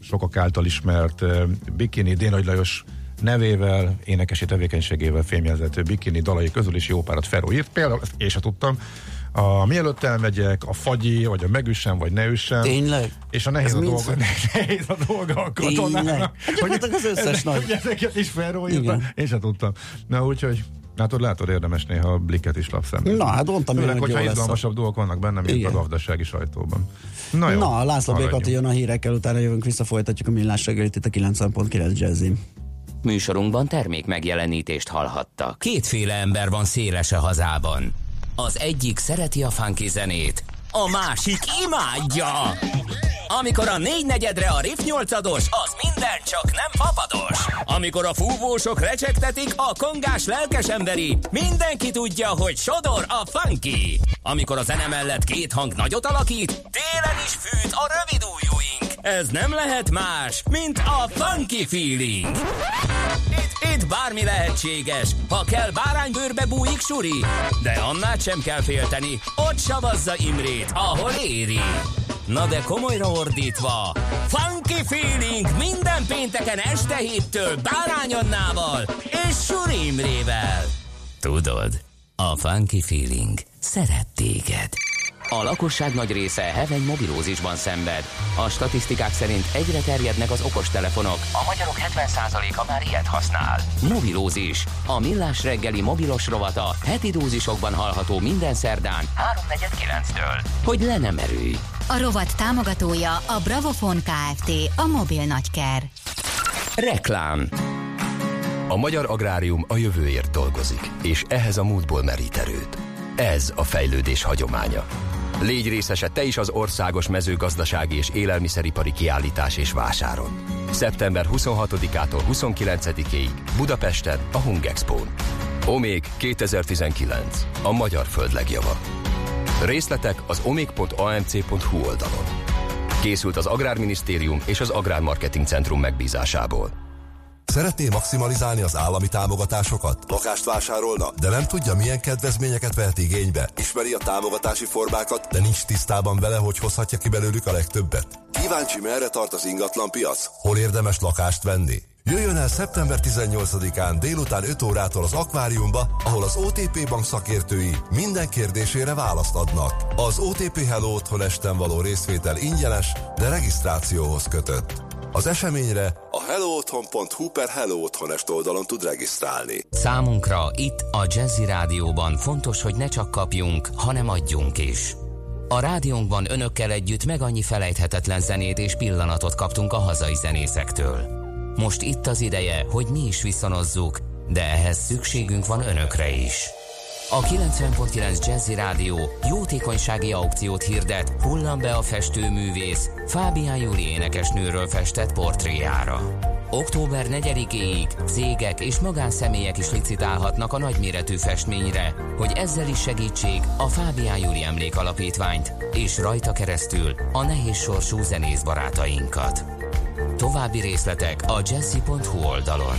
sokak által ismert uh, Bikini D. Nagy Lajos nevével, énekesi tevékenységével fémjelzető Bikini dalai közül is jó párat Feró írt. Például, ezt én sem tudtam, a Mielőtt elmegyek, a Fagyi, vagy a Megüssen, vagy Ne üssen. Tényleg? És a nehéz Ez a, dolga, nehéz a dolga a Tényleg? katonának. Hát gyakorlatilag az összes ezek, nagy. Hogy ezeket is. Igen. Én sem tudtam. Na úgyhogy Látod, látod, érdemes néha a blikket is lapszemben. Na, hát mondtam én, Főleg, hogy hogyha lesz. a- izgalmasabb dolgok vannak benne, mint Igen. a gazdasági sajtóban. Na jó. Na, László. Békati jön a hírekkel, utána jövünk vissza, folytatjuk a millás reggelit itt a 90.9 Jazzin. Műsorunkban termék megjelenítést hallhattak. Kétféle ember van széles a hazában. Az egyik szereti a funky zenét, a másik imádja. Amikor a négy negyedre a Riff 8 az minden csak nem papados. Amikor a fúvósok recsegtetik, a kongás lelkes emberi, mindenki tudja, hogy sodor a funky. Amikor a zene mellett két hang nagyot alakít, télen is fűt a rövid ujjúink. Ez nem lehet más, mint a funky feeling. Itt, itt bármi lehetséges, ha kell báránybőrbe bújik suri, de annál sem kell félteni, ott savazza Imrét, ahol éri. Na de komolyra ordítva, Funky Feeling minden pénteken este héttől Bárány Annával és Suri Imrével. Tudod, a Funky Feeling szeret téged. A lakosság nagy része heveny mobilózisban szenved. A statisztikák szerint egyre terjednek az okostelefonok. A magyarok 70%-a már ilyet használ. Mobilózis. A millás reggeli mobilos rovata heti dózisokban hallható minden szerdán 3.49-től. Hogy le nem erőj. A rovat támogatója a Bravofon Kft. A mobil nagyker. Reklám. A magyar agrárium a jövőért dolgozik, és ehhez a múltból merít erőt. Ez a fejlődés hagyománya. Légy részese te is az országos mezőgazdasági és élelmiszeripari kiállítás és vásáron. Szeptember 26-ától 29-ig Budapesten a Hungexpo-n. Omék 2019. A magyar föld legjava. Részletek az omik.amc.hu oldalon. Készült az Agrárminisztérium és az Agrármarketing Centrum megbízásából. Szeretné maximalizálni az állami támogatásokat? Lakást vásárolna, de nem tudja, milyen kedvezményeket vehet igénybe? Ismeri a támogatási formákat, de nincs tisztában vele, hogy hozhatja ki belőlük a legtöbbet? Kíváncsi, merre tart az ingatlan piac? Hol érdemes lakást venni? Jöjjön el szeptember 18-án délután 5 órától az akváriumba, ahol az OTP bank szakértői minden kérdésére választ adnak. Az OTP Hello Otthon esten való részvétel ingyenes, de regisztrációhoz kötött. Az eseményre a hellootthon.hu per Hello Otthonest oldalon tud regisztrálni. Számunkra itt a Jazzy Rádióban fontos, hogy ne csak kapjunk, hanem adjunk is. A rádiónkban önökkel együtt meg annyi felejthetetlen zenét és pillanatot kaptunk a hazai zenészektől. Most itt az ideje, hogy mi is viszonozzuk, de ehhez szükségünk van önökre is. A 90.9 Jazzy Rádió jótékonysági aukciót hirdet Hullam be a festőművész Fábián Júli énekesnőről festett portréjára. Október 4-éig cégek és magánszemélyek is licitálhatnak a nagyméretű festményre, hogy ezzel is segítsék a Fábián Júli Emlékalapítványt és rajta keresztül a nehéz sorsú zenész barátainkat. További részletek a jazzy.hu oldalon.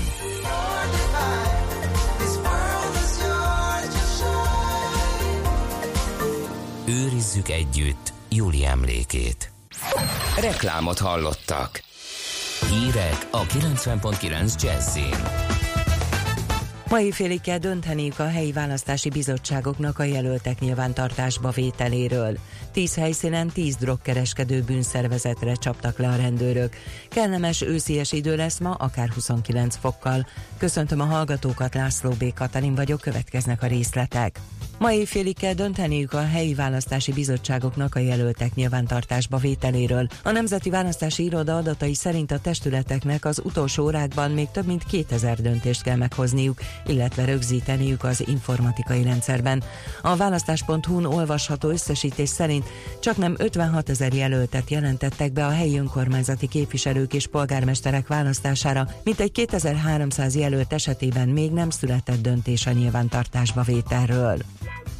Őrizzük együtt Júli emlékét. Reklámot hallottak. Hírek a 90.9 Jazzin. Mai félig kell dönteniük a helyi választási bizottságoknak a jelöltek nyilvántartásba vételéről. Tíz helyszínen tíz drogkereskedő bűnszervezetre csaptak le a rendőrök. Kellemes őszies idő lesz ma, akár 29 fokkal. Köszöntöm a hallgatókat, László B. Katalin vagyok, következnek a részletek. Ma éjfélig kell dönteniük a helyi választási bizottságoknak a jelöltek nyilvántartásba vételéről. A Nemzeti Választási Iroda adatai szerint a testületeknek az utolsó órákban még több mint 2000 döntést kell meghozniuk, illetve rögzíteniük az informatikai rendszerben. A választás.hu-n olvasható összesítés szerint csak nem 56 ezer jelöltet jelentettek be a helyi önkormányzati képviselők és polgármesterek választására, mint egy 2300 jelölt esetében még nem született döntés a nyilvántartásba vételről.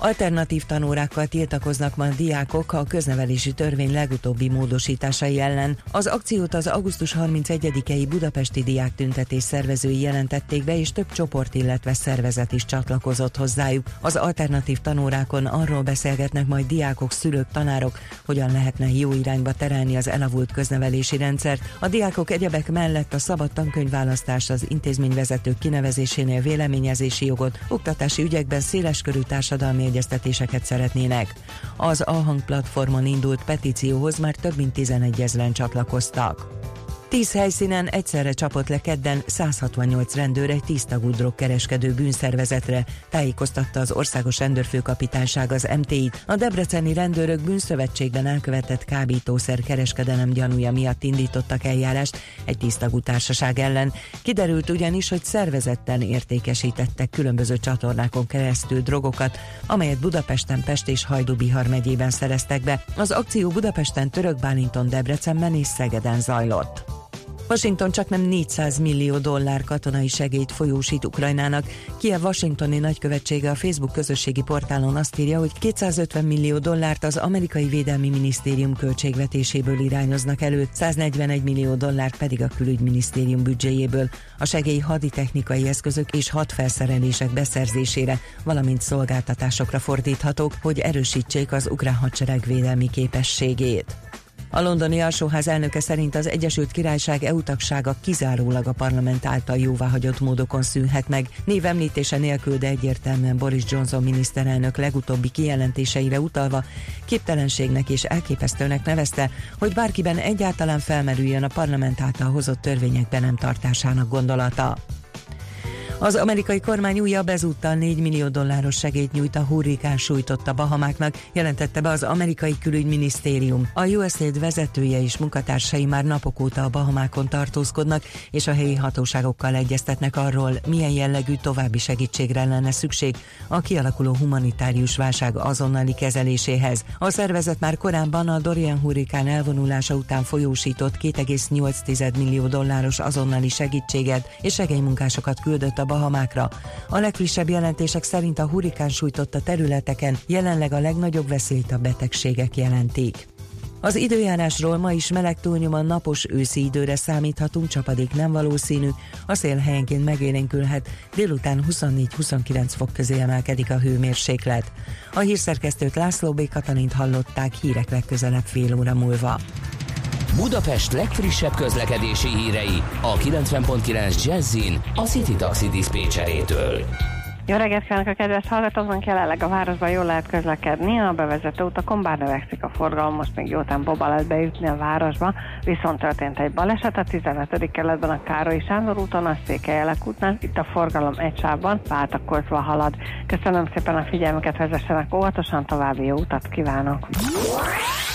Alternatív tanórákkal tiltakoznak ma diákok a köznevelési törvény legutóbbi módosításai ellen. Az akciót az augusztus 31-i budapesti diák tüntetés szervezői jelentették be, és több csoport, illetve szervezet is csatlakozott hozzájuk. Az alternatív tanórákon arról beszélgetnek majd diákok, szülők, tanárok, hogyan lehetne jó irányba terelni az elavult köznevelési rendszert. A diákok egyebek mellett a szabad tankönyvválasztás az intézményvezetők kinevezésénél véleményezési jogot, oktatási ügyekben széleskörű társadalmi egyeztetéseket szeretnének. Az Ahang platformon indult petícióhoz már több mint 11 ezeren csatlakoztak. Tíz helyszínen egyszerre csapott le kedden 168 rendőr egy tíztagú drogkereskedő bűnszervezetre, tájékoztatta az Országos Rendőrfőkapitányság az MTI-t. A debreceni rendőrök bűnszövetségben elkövetett kábítószer kereskedelem gyanúja miatt indítottak eljárást egy tíztagú társaság ellen. Kiderült ugyanis, hogy szervezetten értékesítettek különböző csatornákon keresztül drogokat, amelyet Budapesten, Pest és Hajdú-Bihar megyében szereztek be. Az akció Budapesten, Török Bálinton, Debrecenben és Szegeden zajlott. Washington csak nem 400 millió dollár katonai segélyt folyósít Ukrajnának. Kiev Washingtoni nagykövetsége a Facebook közösségi portálon azt írja, hogy 250 millió dollárt az amerikai védelmi minisztérium költségvetéséből irányoznak elő, 141 millió dollárt pedig a külügyminisztérium büdzséjéből. A segély haditechnikai eszközök és hadfelszerelések beszerzésére, valamint szolgáltatásokra fordíthatók, hogy erősítsék az ukrán hadsereg védelmi képességét. A londoni alsóház elnöke szerint az Egyesült Királyság EU tagsága kizárólag a parlament által jóváhagyott módokon szűnhet meg. Névemlítése nélkül, de egyértelműen Boris Johnson miniszterelnök legutóbbi kijelentéseire utalva képtelenségnek és elképesztőnek nevezte, hogy bárkiben egyáltalán felmerüljön a parlament által hozott törvények nem tartásának gondolata. Az amerikai kormány újabb ezúttal 4 millió dolláros segélyt nyújt a hurrikán sújtotta Bahamáknak, jelentette be az amerikai külügyminisztérium. A USAID vezetője és munkatársai már napok óta a Bahamákon tartózkodnak, és a helyi hatóságokkal egyeztetnek arról, milyen jellegű további segítségre lenne szükség a kialakuló humanitárius válság azonnali kezeléséhez. A szervezet már korábban a Dorian hurrikán elvonulása után folyósított 2,8 millió dolláros azonnali segítséget és segélymunkásokat küldött a Bahamákra. A legfrissebb jelentések szerint a hurikán sújtotta területeken jelenleg a legnagyobb veszélyt a betegségek jelentik. Az időjárásról ma is meleg túlnyomon napos őszi időre számíthatunk, csapadék nem valószínű, a szél helyenként megélénkülhet, délután 24-29 fok közé emelkedik a hőmérséklet. A hírszerkesztőt László B. Katalint hallották hírek legközelebb fél óra múlva. Budapest legfrissebb közlekedési hírei a 90.9 Jazzin a City Taxi Dispécsejétől. Jó reggelt kívánok a kedves hallgatóknak, jelenleg a városban jól lehet közlekedni, a bevezető utakon bár növekszik a forgalom, most még jó tempóban lehet bejutni a városba, viszont történt egy baleset a 15. kerületben a Károly Sándor úton, a Székelyelek útnál, itt a forgalom egy sávban váltakozva halad. Köszönöm szépen a figyelmüket, vezessenek óvatosan, további jó utat kívánok!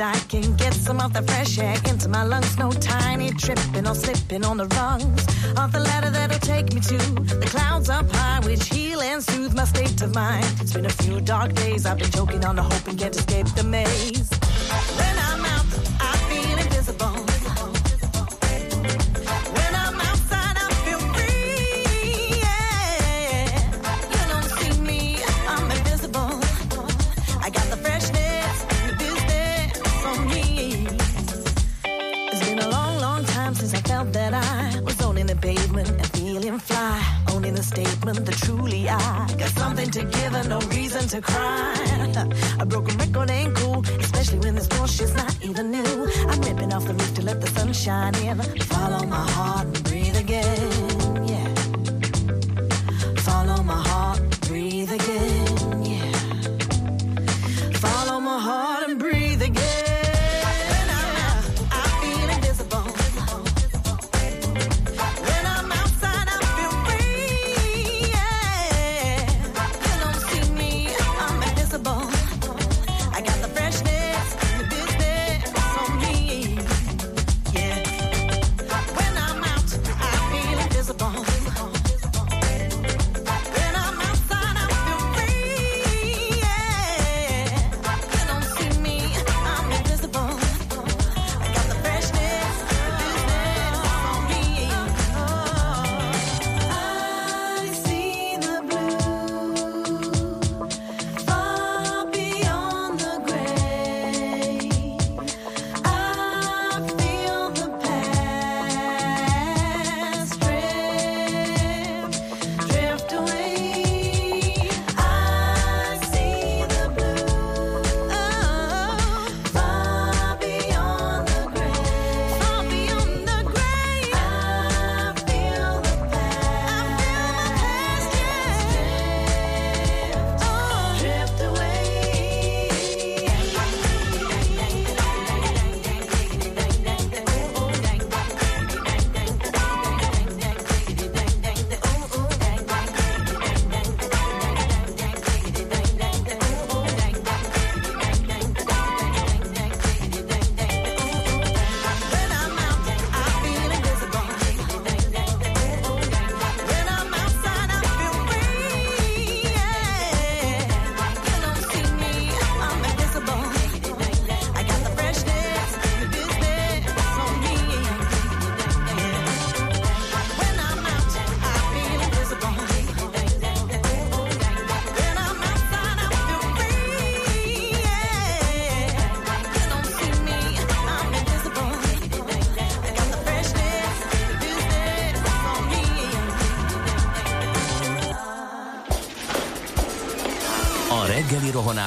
I can get some of the fresh air into my lungs. No tiny tripping or slipping on the rungs of the ladder that'll take me to the clouds up high, which heal and soothe my state of mind. It's been a few dark days. I've been choking on the hope and can't escape the maze. Statement that truly I got something to give and no reason to cry. A broken record ain't cool, especially when this bullshit's not even new. I'm ripping off the roof to let the sun shine in. Follow my heart and breathe again,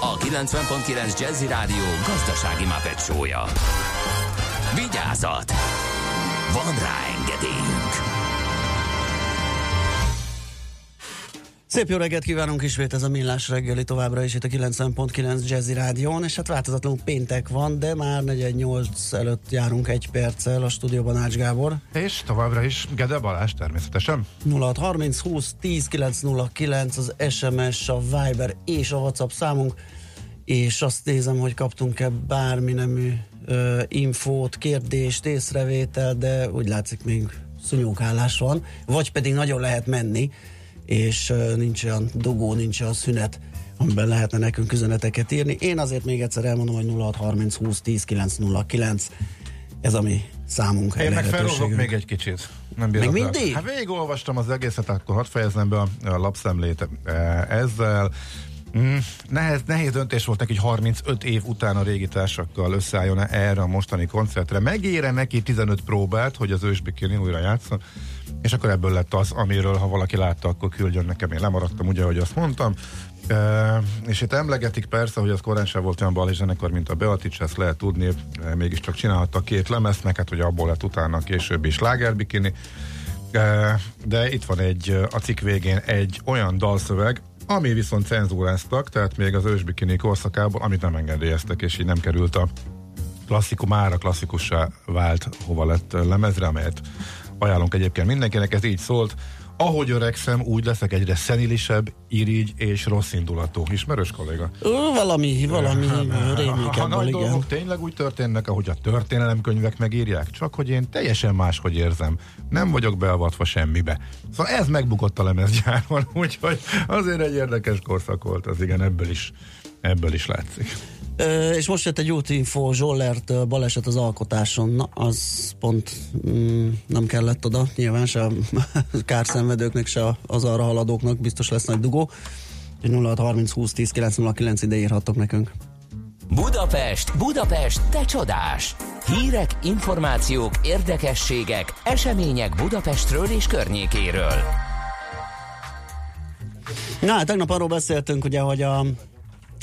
a 90.9 Jazzy Rádió gazdasági mapetsója. Vigyázat! Van rá engedélyünk! Szép jó reggelt kívánunk ismét ez a Millás reggeli továbbra is itt a 90.9 Jazzy Rádión, és hát változatlanul péntek van, de már 48 előtt járunk egy perccel a stúdióban Ács Gábor. És továbbra is Gede Balázs természetesen. 0630 20 10 909 az SMS, a Viber és a WhatsApp számunk, és azt nézem, hogy kaptunk-e bármi nemű uh, infót, kérdést, észrevétel, de úgy látszik még szúnyókállás van, vagy pedig nagyon lehet menni, és nincs olyan dugó, nincs olyan szünet, amiben lehetne nekünk üzeneteket írni. Én azért még egyszer elmondom, hogy 0630 20 10 909 ez a mi számunk. Én meg felolvok még egy kicsit. Nem még mindig? Hát végigolvastam az egészet, akkor hadd fejezem be a, a lapszemlét ezzel. Mm, nehéz, nehéz döntés volt neki, hogy 35 év után a régi társakkal összeálljon erre a mostani koncertre. Megére neki 15 próbát, hogy az ősbikini újra játszon, és akkor ebből lett az, amiről ha valaki látta, akkor küldjön nekem. Én lemaradtam, ugye, ahogy azt mondtam. E, és itt emlegetik persze, hogy az korán sem volt olyan bal zenekar, mint a Beatrice, ezt lehet tudni, e, mégiscsak csinálhatta két lemezt, hát, hogy abból lett utána később is lágerbikini. E, de itt van egy, a cikk végén egy olyan dalszöveg, ami viszont cenzúráztak, tehát még az ősbikini korszakában, amit nem engedélyeztek, és így nem került a klasszikum, ára klasszikussá vált, hova lett lemezre, amelyet ajánlunk egyébként mindenkinek, ez így szólt. Ahogy öregszem, úgy leszek egyre szenilisebb, irigy és rossz indulatú. Ismerős kolléga? Ö, valami, valami rémlik Ha nagy dolgok tényleg úgy történnek, ahogy a történelemkönyvek megírják, csak hogy én teljesen máshogy érzem. Nem vagyok beavatva semmibe. Szóval ez megbukott a lemezgyáron, úgyhogy azért egy érdekes korszak volt, az igen, ebből is, ebből is látszik. És most jött egy útinfo Zsollert baleset az alkotáson, na, az pont mm, nem kellett oda, nyilván se a kárszenvedőknek, se az arra haladóknak biztos lesz nagy dugó. 0630 20 10 909 ide írhattok nekünk. Budapest, Budapest, te csodás! Hírek, információk, érdekességek, események Budapestről és környékéről. Na, hát tegnap arról beszéltünk, ugye, hogy a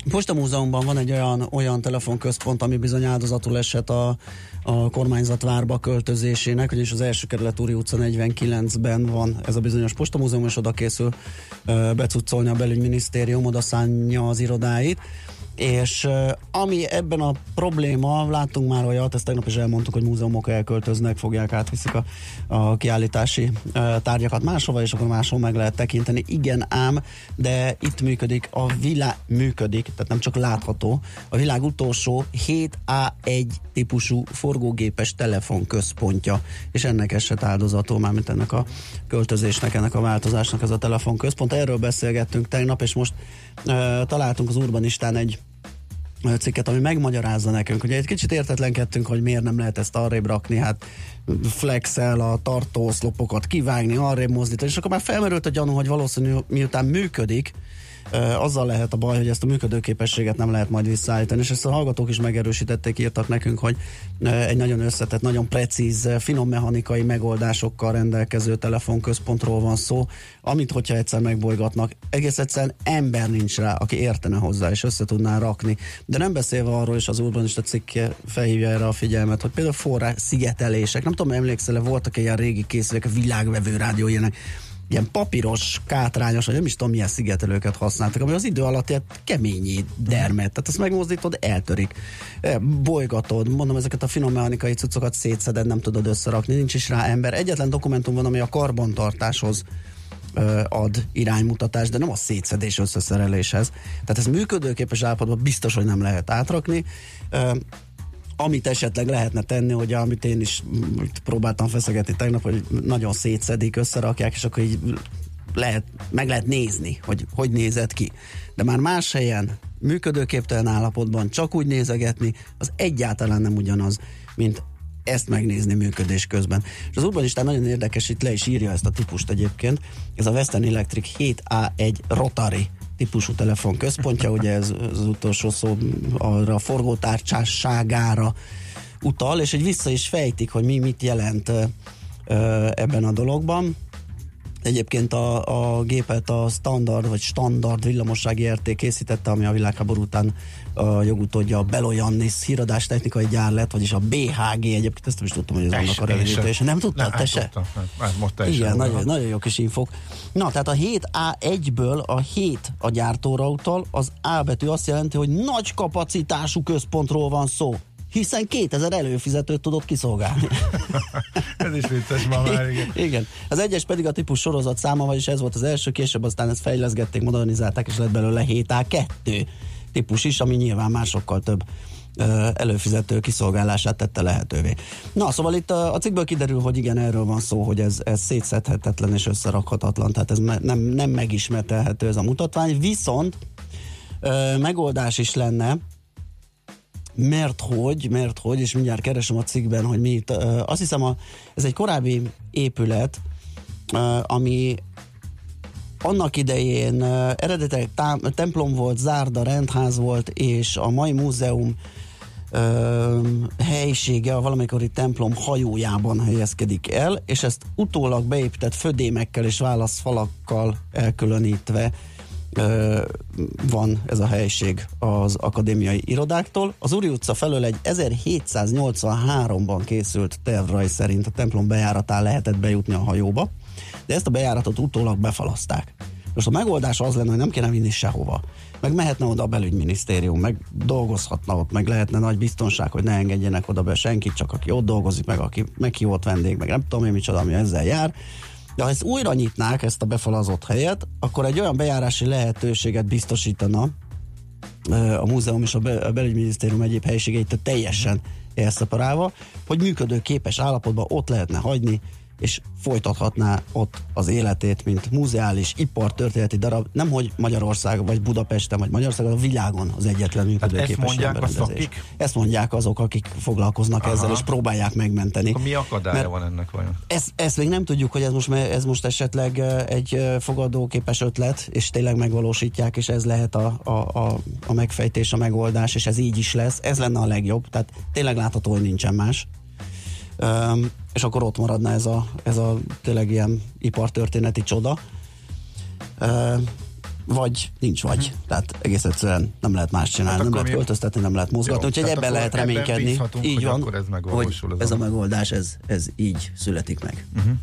Posta Múzeumban van egy olyan, olyan telefonközpont, ami bizony áldozatul esett a, a kormányzat várba költözésének, ugyanis az első kerület Úri utca 49-ben van ez a bizonyos Posta Múzeum, és oda készül becuccolni a belügyminisztérium, oda szánja az irodáit és ami ebben a probléma, láttunk már olyat, ezt tegnap is elmondtuk, hogy múzeumok elköltöznek, fogják, átviszik a, a kiállítási tárgyakat máshova, és akkor máshol meg lehet tekinteni. Igen ám, de itt működik, a világ működik, tehát nem csak látható, a világ utolsó 7A1 típusú forgógépes telefonközpontja, és ennek esett áldozatul, mármint ennek a költözésnek, ennek a változásnak ez a telefonközpont. Erről beszélgettünk tegnap, és most uh, találtunk az Urbanistán egy cikket, ami megmagyarázza nekünk. Ugye egy kicsit értetlenkedtünk, hogy miért nem lehet ezt arrébb rakni, hát flexel a tartóoszlopokat kivágni, arrébb mozdítani, és akkor már felmerült a gyanú, hogy valószínű miután működik, azzal lehet a baj, hogy ezt a működőképességet nem lehet majd visszaállítani, és ezt a hallgatók is megerősítették, írtak nekünk, hogy egy nagyon összetett, nagyon precíz, finom mechanikai megoldásokkal rendelkező telefonközpontról van szó, amit hogyha egyszer megbolygatnak, egész egyszerűen ember nincs rá, aki értene hozzá, és össze tudná rakni. De nem beszélve arról, és az urbanista cikk felhívja erre a figyelmet, hogy például forrás szigetelések, nem tudom, emlékszel-e, voltak ilyen régi készülék, a világvevő rádió ilyenek, ilyen papíros, kátrányos, vagy nem is tudom milyen szigetelőket használtak, ami az idő alatt ilyen keményi dermet, tehát ezt megmozdítod, eltörik. Bolygatod, mondom, ezeket a finom mechanikai cuccokat szétszeded, nem tudod összerakni, nincs is rá ember. Egyetlen dokumentum van, ami a karbantartáshoz ad iránymutatást, de nem a szétszedés összeszereléshez. Tehát ez működőképes állapotban biztos, hogy nem lehet átrakni amit esetleg lehetne tenni, hogy amit én is próbáltam feszegetni tegnap, hogy nagyon szétszedik, összerakják, és akkor így lehet, meg lehet nézni, hogy hogy nézett ki. De már más helyen működőképtelen állapotban csak úgy nézegetni, az egyáltalán nem ugyanaz, mint ezt megnézni működés közben. És az urbanistán nagyon érdekes, itt le is írja ezt a típust egyébként. Ez a Western Electric 7A1 Rotary típusú telefon központja, ugye ez az utolsó szó arra a forgótárcsásságára utal, és egy vissza is fejtik, hogy mi mit jelent ebben a dologban. Egyébként a, a gépet a standard vagy standard villamossági érték készítette, ami a világháború után a jogutódja a Beloyannis híradás technikai gyár lett, vagyis a BHG egyébként, ezt nem is tudtam, hogy ez annak a rövidítése. Nem tudtad, Nem, te se? tudtam. Hát most te is Igen, nagyon, nagyon jó kis infok. Na, tehát a 7A1-ből a 7 a gyártóra utal, az A betű azt jelenti, hogy nagy kapacitású központról van szó hiszen 2000 előfizetőt tudott kiszolgálni. Ez is vicces ma már, igen. igen. Az egyes pedig a típus sorozat száma, vagyis ez volt az első, később aztán ezt fejleszgették, modernizálták, és lett belőle 7A2 típus is, ami nyilván már sokkal több előfizető kiszolgálását tette lehetővé. Na, szóval itt a, a cikkből kiderül, hogy igen, erről van szó, hogy ez, ez szétszedhetetlen és összerakhatatlan, tehát ez me, nem, nem megismertelhető ez a mutatvány, viszont ö, megoldás is lenne, mert hogy, mert hogy, és mindjárt keresem a cikkben, hogy mi itt, ö, azt hiszem, a, ez egy korábbi épület, ö, ami annak idején eredetileg templom volt, zárda, rendház volt, és a mai múzeum uh, helyisége a valamikori templom hajójában helyezkedik el, és ezt utólag beépített födémekkel és válaszfalakkal elkülönítve uh, van ez a helység az akadémiai irodáktól. Az Úri utca felől egy 1783-ban készült tervrajz szerint a templom bejáratán lehetett bejutni a hajóba, de ezt a bejáratot utólag befalaszták. Most a megoldás az lenne, hogy nem kéne vinni sehova. Meg mehetne oda a belügyminisztérium, meg dolgozhatna ott, meg lehetne nagy biztonság, hogy ne engedjenek oda be senkit, csak aki ott dolgozik, meg aki meghívott vendég, meg nem tudom én micsoda, ami ezzel jár. De ha ezt újra nyitnák, ezt a befalazott helyet, akkor egy olyan bejárási lehetőséget biztosítana a múzeum és a, be, a belügyminisztérium egyéb helyiségeit teljesen elszeparálva, hogy működőképes állapotban ott lehetne hagyni, és folytathatná ott az életét, mint múzeális, ipartörténeti darab, nemhogy Magyarország, vagy Budapesten, vagy Magyarországon, a világon az egyetlen működőképes ezt mondják a szakik? Ezt mondják azok, akik foglalkoznak Aha. ezzel, és próbálják megmenteni. Akkor mi akadálya Mert van ennek vajon? ezt, ezt még nem tudjuk, hogy ez most, ez most esetleg egy fogadóképes ötlet, és tényleg megvalósítják, és ez lehet a, a, a, a megfejtés, a megoldás, és ez így is lesz. Ez lenne a legjobb, tehát tényleg látható, hogy nincsen más. És akkor ott maradna ez a, ez a tényleg ilyen ipartörténeti csoda. Vagy nincs vagy. Uh-huh. Tehát egész egyszerűen nem lehet más csinálni, Hát nem lehet mi- költöztetni, nem lehet mozgatni, Jó, úgyhogy ebben akkor lehet ebben reménykedni. bízhatunk, így hogy van, akkor ez hogy megvalósul, ez ez a a- megoldás, ez, ez így születik meg. Uh-huh.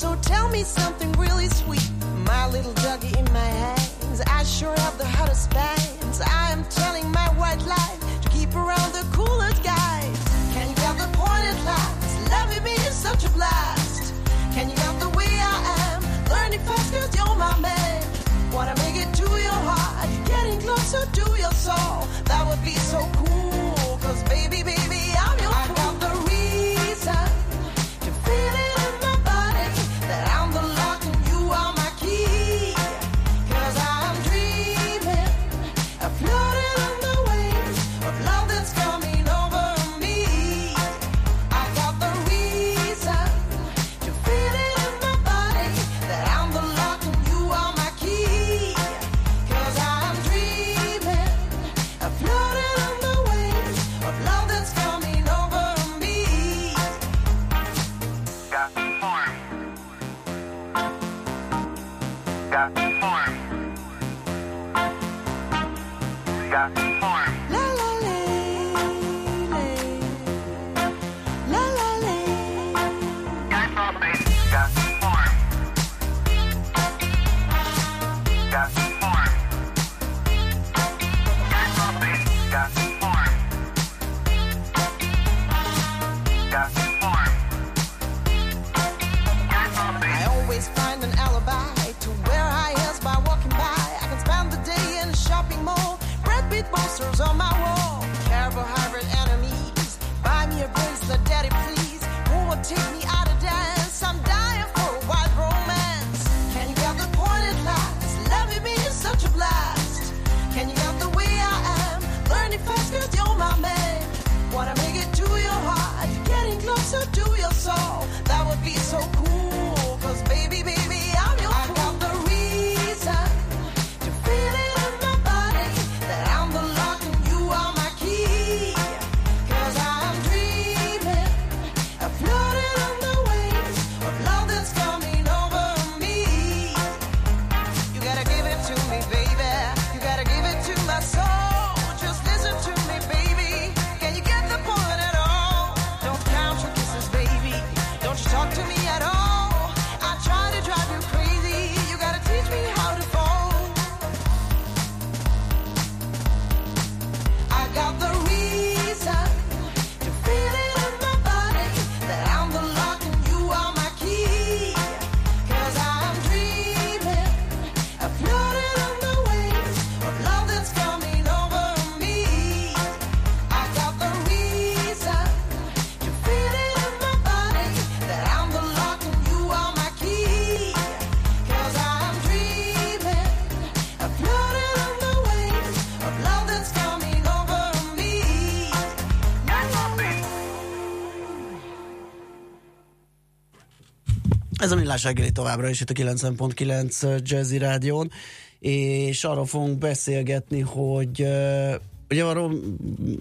So tell me something really sweet. My little doggy in my hands, I sure have the hottest bands. I am telling my white lie to keep around the coolest guys. Can you get the point at last? Loving me is such a blast. Can you get the way I am? Learning fast cause you're my man. Wanna make it to your heart, getting closer to your soul. That would be so cool. Cause baby, baby, millás reggeli továbbra is itt a 90.9 Jazzy Rádión, és arról fogunk beszélgetni, hogy uh, ugye arról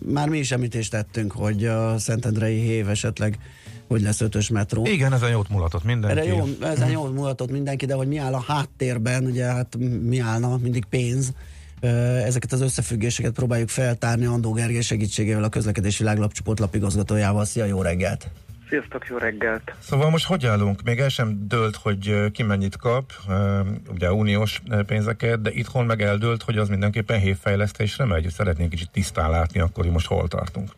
már mi is említést tettünk, hogy a Szentendrei hév esetleg hogy lesz ötös metró. Igen, ezen jót mulatott mindenki. Erre jó, ezen jól mutatott mindenki, de hogy mi áll a háttérben, ugye hát mi állna, mindig pénz. Ö, Ezeket az összefüggéseket próbáljuk feltárni Andó Gergely segítségével, a közlekedési világlapcsoport lapigazgatójával. Szia, jó reggelt! Sziasztok, jó reggelt! Szóval most hogy állunk? Még el sem dőlt, hogy ki mennyit kap, ugye uniós pénzeket, de itthon meg eldőlt, hogy az mindenképpen hévfejlesztésre megy. Szeretnénk kicsit tisztán látni akkor, most hol tartunk.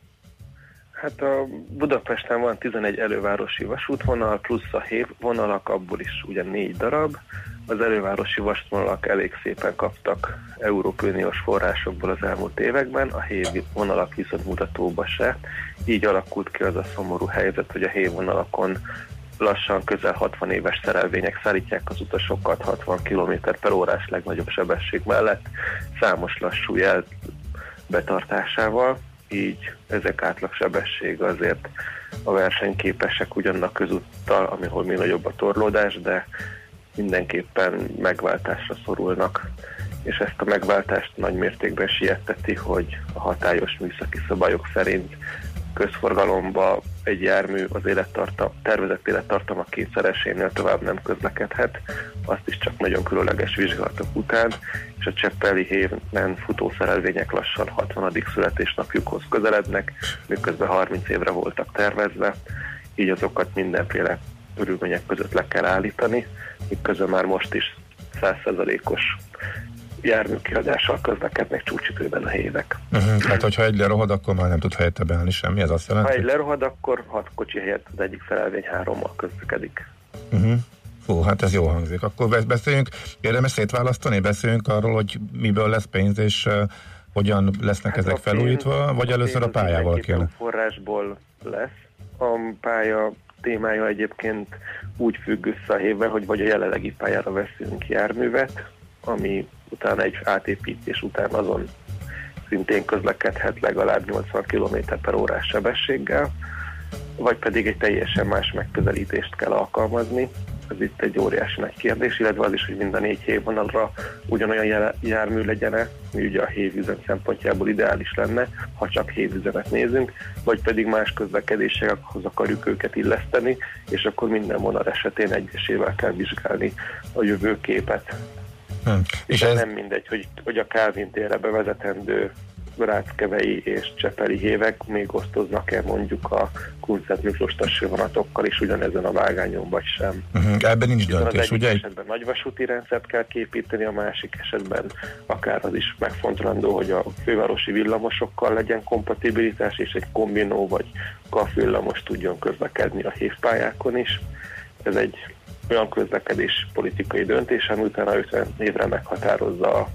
Hát a Budapesten van 11 elővárosi vasútvonal, plusz a hév vonalak, abból is ugye négy darab. Az elővárosi vasútvonalak elég szépen kaptak Európai Uniós forrásokból az elmúlt években, a hév vonalak viszont mutatóba se. Így alakult ki az a szomorú helyzet, hogy a hév vonalakon lassan közel 60 éves szerelvények szállítják az utasokat 60 km per órás legnagyobb sebesség mellett, számos lassú jel betartásával, így ezek átlagsebessége azért a versenyképesek ugyannak közúttal, amihol mi nagyobb a torlódás, de mindenképpen megváltásra szorulnak. És ezt a megváltást nagy mértékben sietteti, hogy a hatályos műszaki szabályok szerint közforgalomba egy jármű az élettartam, tervezett élettartama kétszeresénél tovább nem közlekedhet, azt is csak nagyon különleges vizsgálatok után, és a Cseppeli héven futószerelvények lassan 60. születésnapjukhoz közelednek, miközben 30 évre voltak tervezve, így azokat mindenféle körülmények között le kell állítani, miközben már most is 100%-os járműkiadással közlekednek csúcsidőben a hévek. Uh-huh. Tehát, hogyha egy lerohad, akkor már nem tud helyette beállni semmi, ez azt jelenti? Ha egy lerohad, akkor hat kocsi helyett az egyik szerelvény hárommal közlekedik. Uh-huh. Fú, hát ez jó hangzik. Akkor be- beszéljünk, érdemes szétválasztani, beszéljünk arról, hogy miből lesz pénz, és uh, hogyan lesznek Hát ezek a pénz- felújítva, vagy először a pénz az pályával kéne? forrásból lesz. A pálya témája egyébként úgy függ össze a hévvel, hogy vagy a jelenlegi pályára veszünk járművet, ami utána egy átépítés után azon szintén közlekedhet legalább 80 km per órás sebességgel, vagy pedig egy teljesen más megközelítést kell alkalmazni. Ez itt egy óriási nagy kérdés, illetve az is, hogy mind a négy hévvonalra ugyanolyan jármű legyen mi ugye a hévüzem szempontjából ideális lenne, ha csak hévüzemet nézünk, vagy pedig más közlekedésekhoz akarjuk őket illeszteni, és akkor minden vonal esetén egyesével kell vizsgálni a jövőképet. Hm. És ez nem mindegy, hogy, hogy a Kálvin térre bevezetendő Ráckevei és Csepeli hévek még osztoznak-e mondjuk a Kunszent Miklós vonatokkal is ugyanezen a vágányon, vagy sem. Uh-huh. Ebben nincs Hiszen az döntés, egyik ugye? esetben nagyvasúti rendszert kell képíteni, a másik esetben akár az is megfontolandó, hogy a fővárosi villamosokkal legyen kompatibilitás, és egy kombinó vagy KAF villamos tudjon közlekedni a hévpályákon is. Ez egy olyan közlekedés politikai döntés, ami utána 50 évre meghatározza a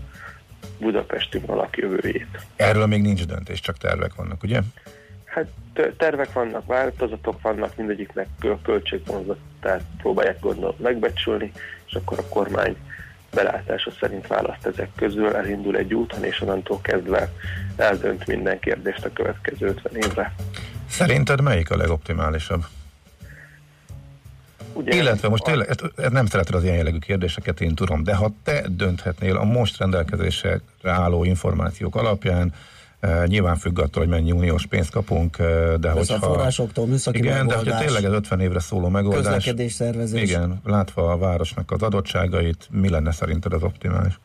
budapesti vonalak jövőjét. Erről még nincs döntés, csak tervek vannak, ugye? Hát tervek vannak, változatok vannak, mindegyiknek kö- költségvonzatát próbálják gondolom megbecsülni, és akkor a kormány belátása szerint választ ezek közül, elindul egy úton, és onnantól kezdve eldönt minden kérdést a következő 50 évre. Szerinted melyik a legoptimálisabb? Ugye, Illetve most tényleg, ezt, ezt nem szereted az ilyen jellegű kérdéseket, én tudom, de ha te dönthetnél a most rendelkezésre álló információk alapján, Uh, nyilván függ attól, hogy mennyi uniós pénzt kapunk, uh, de Persze hogyha... a forrásoktól, műszaki Igen, de hogyha megoldás, tényleg ez 50 évre szóló megoldás... közlekedés szervezés. Igen, látva a városnak az adottságait, mi lenne szerinted az optimális?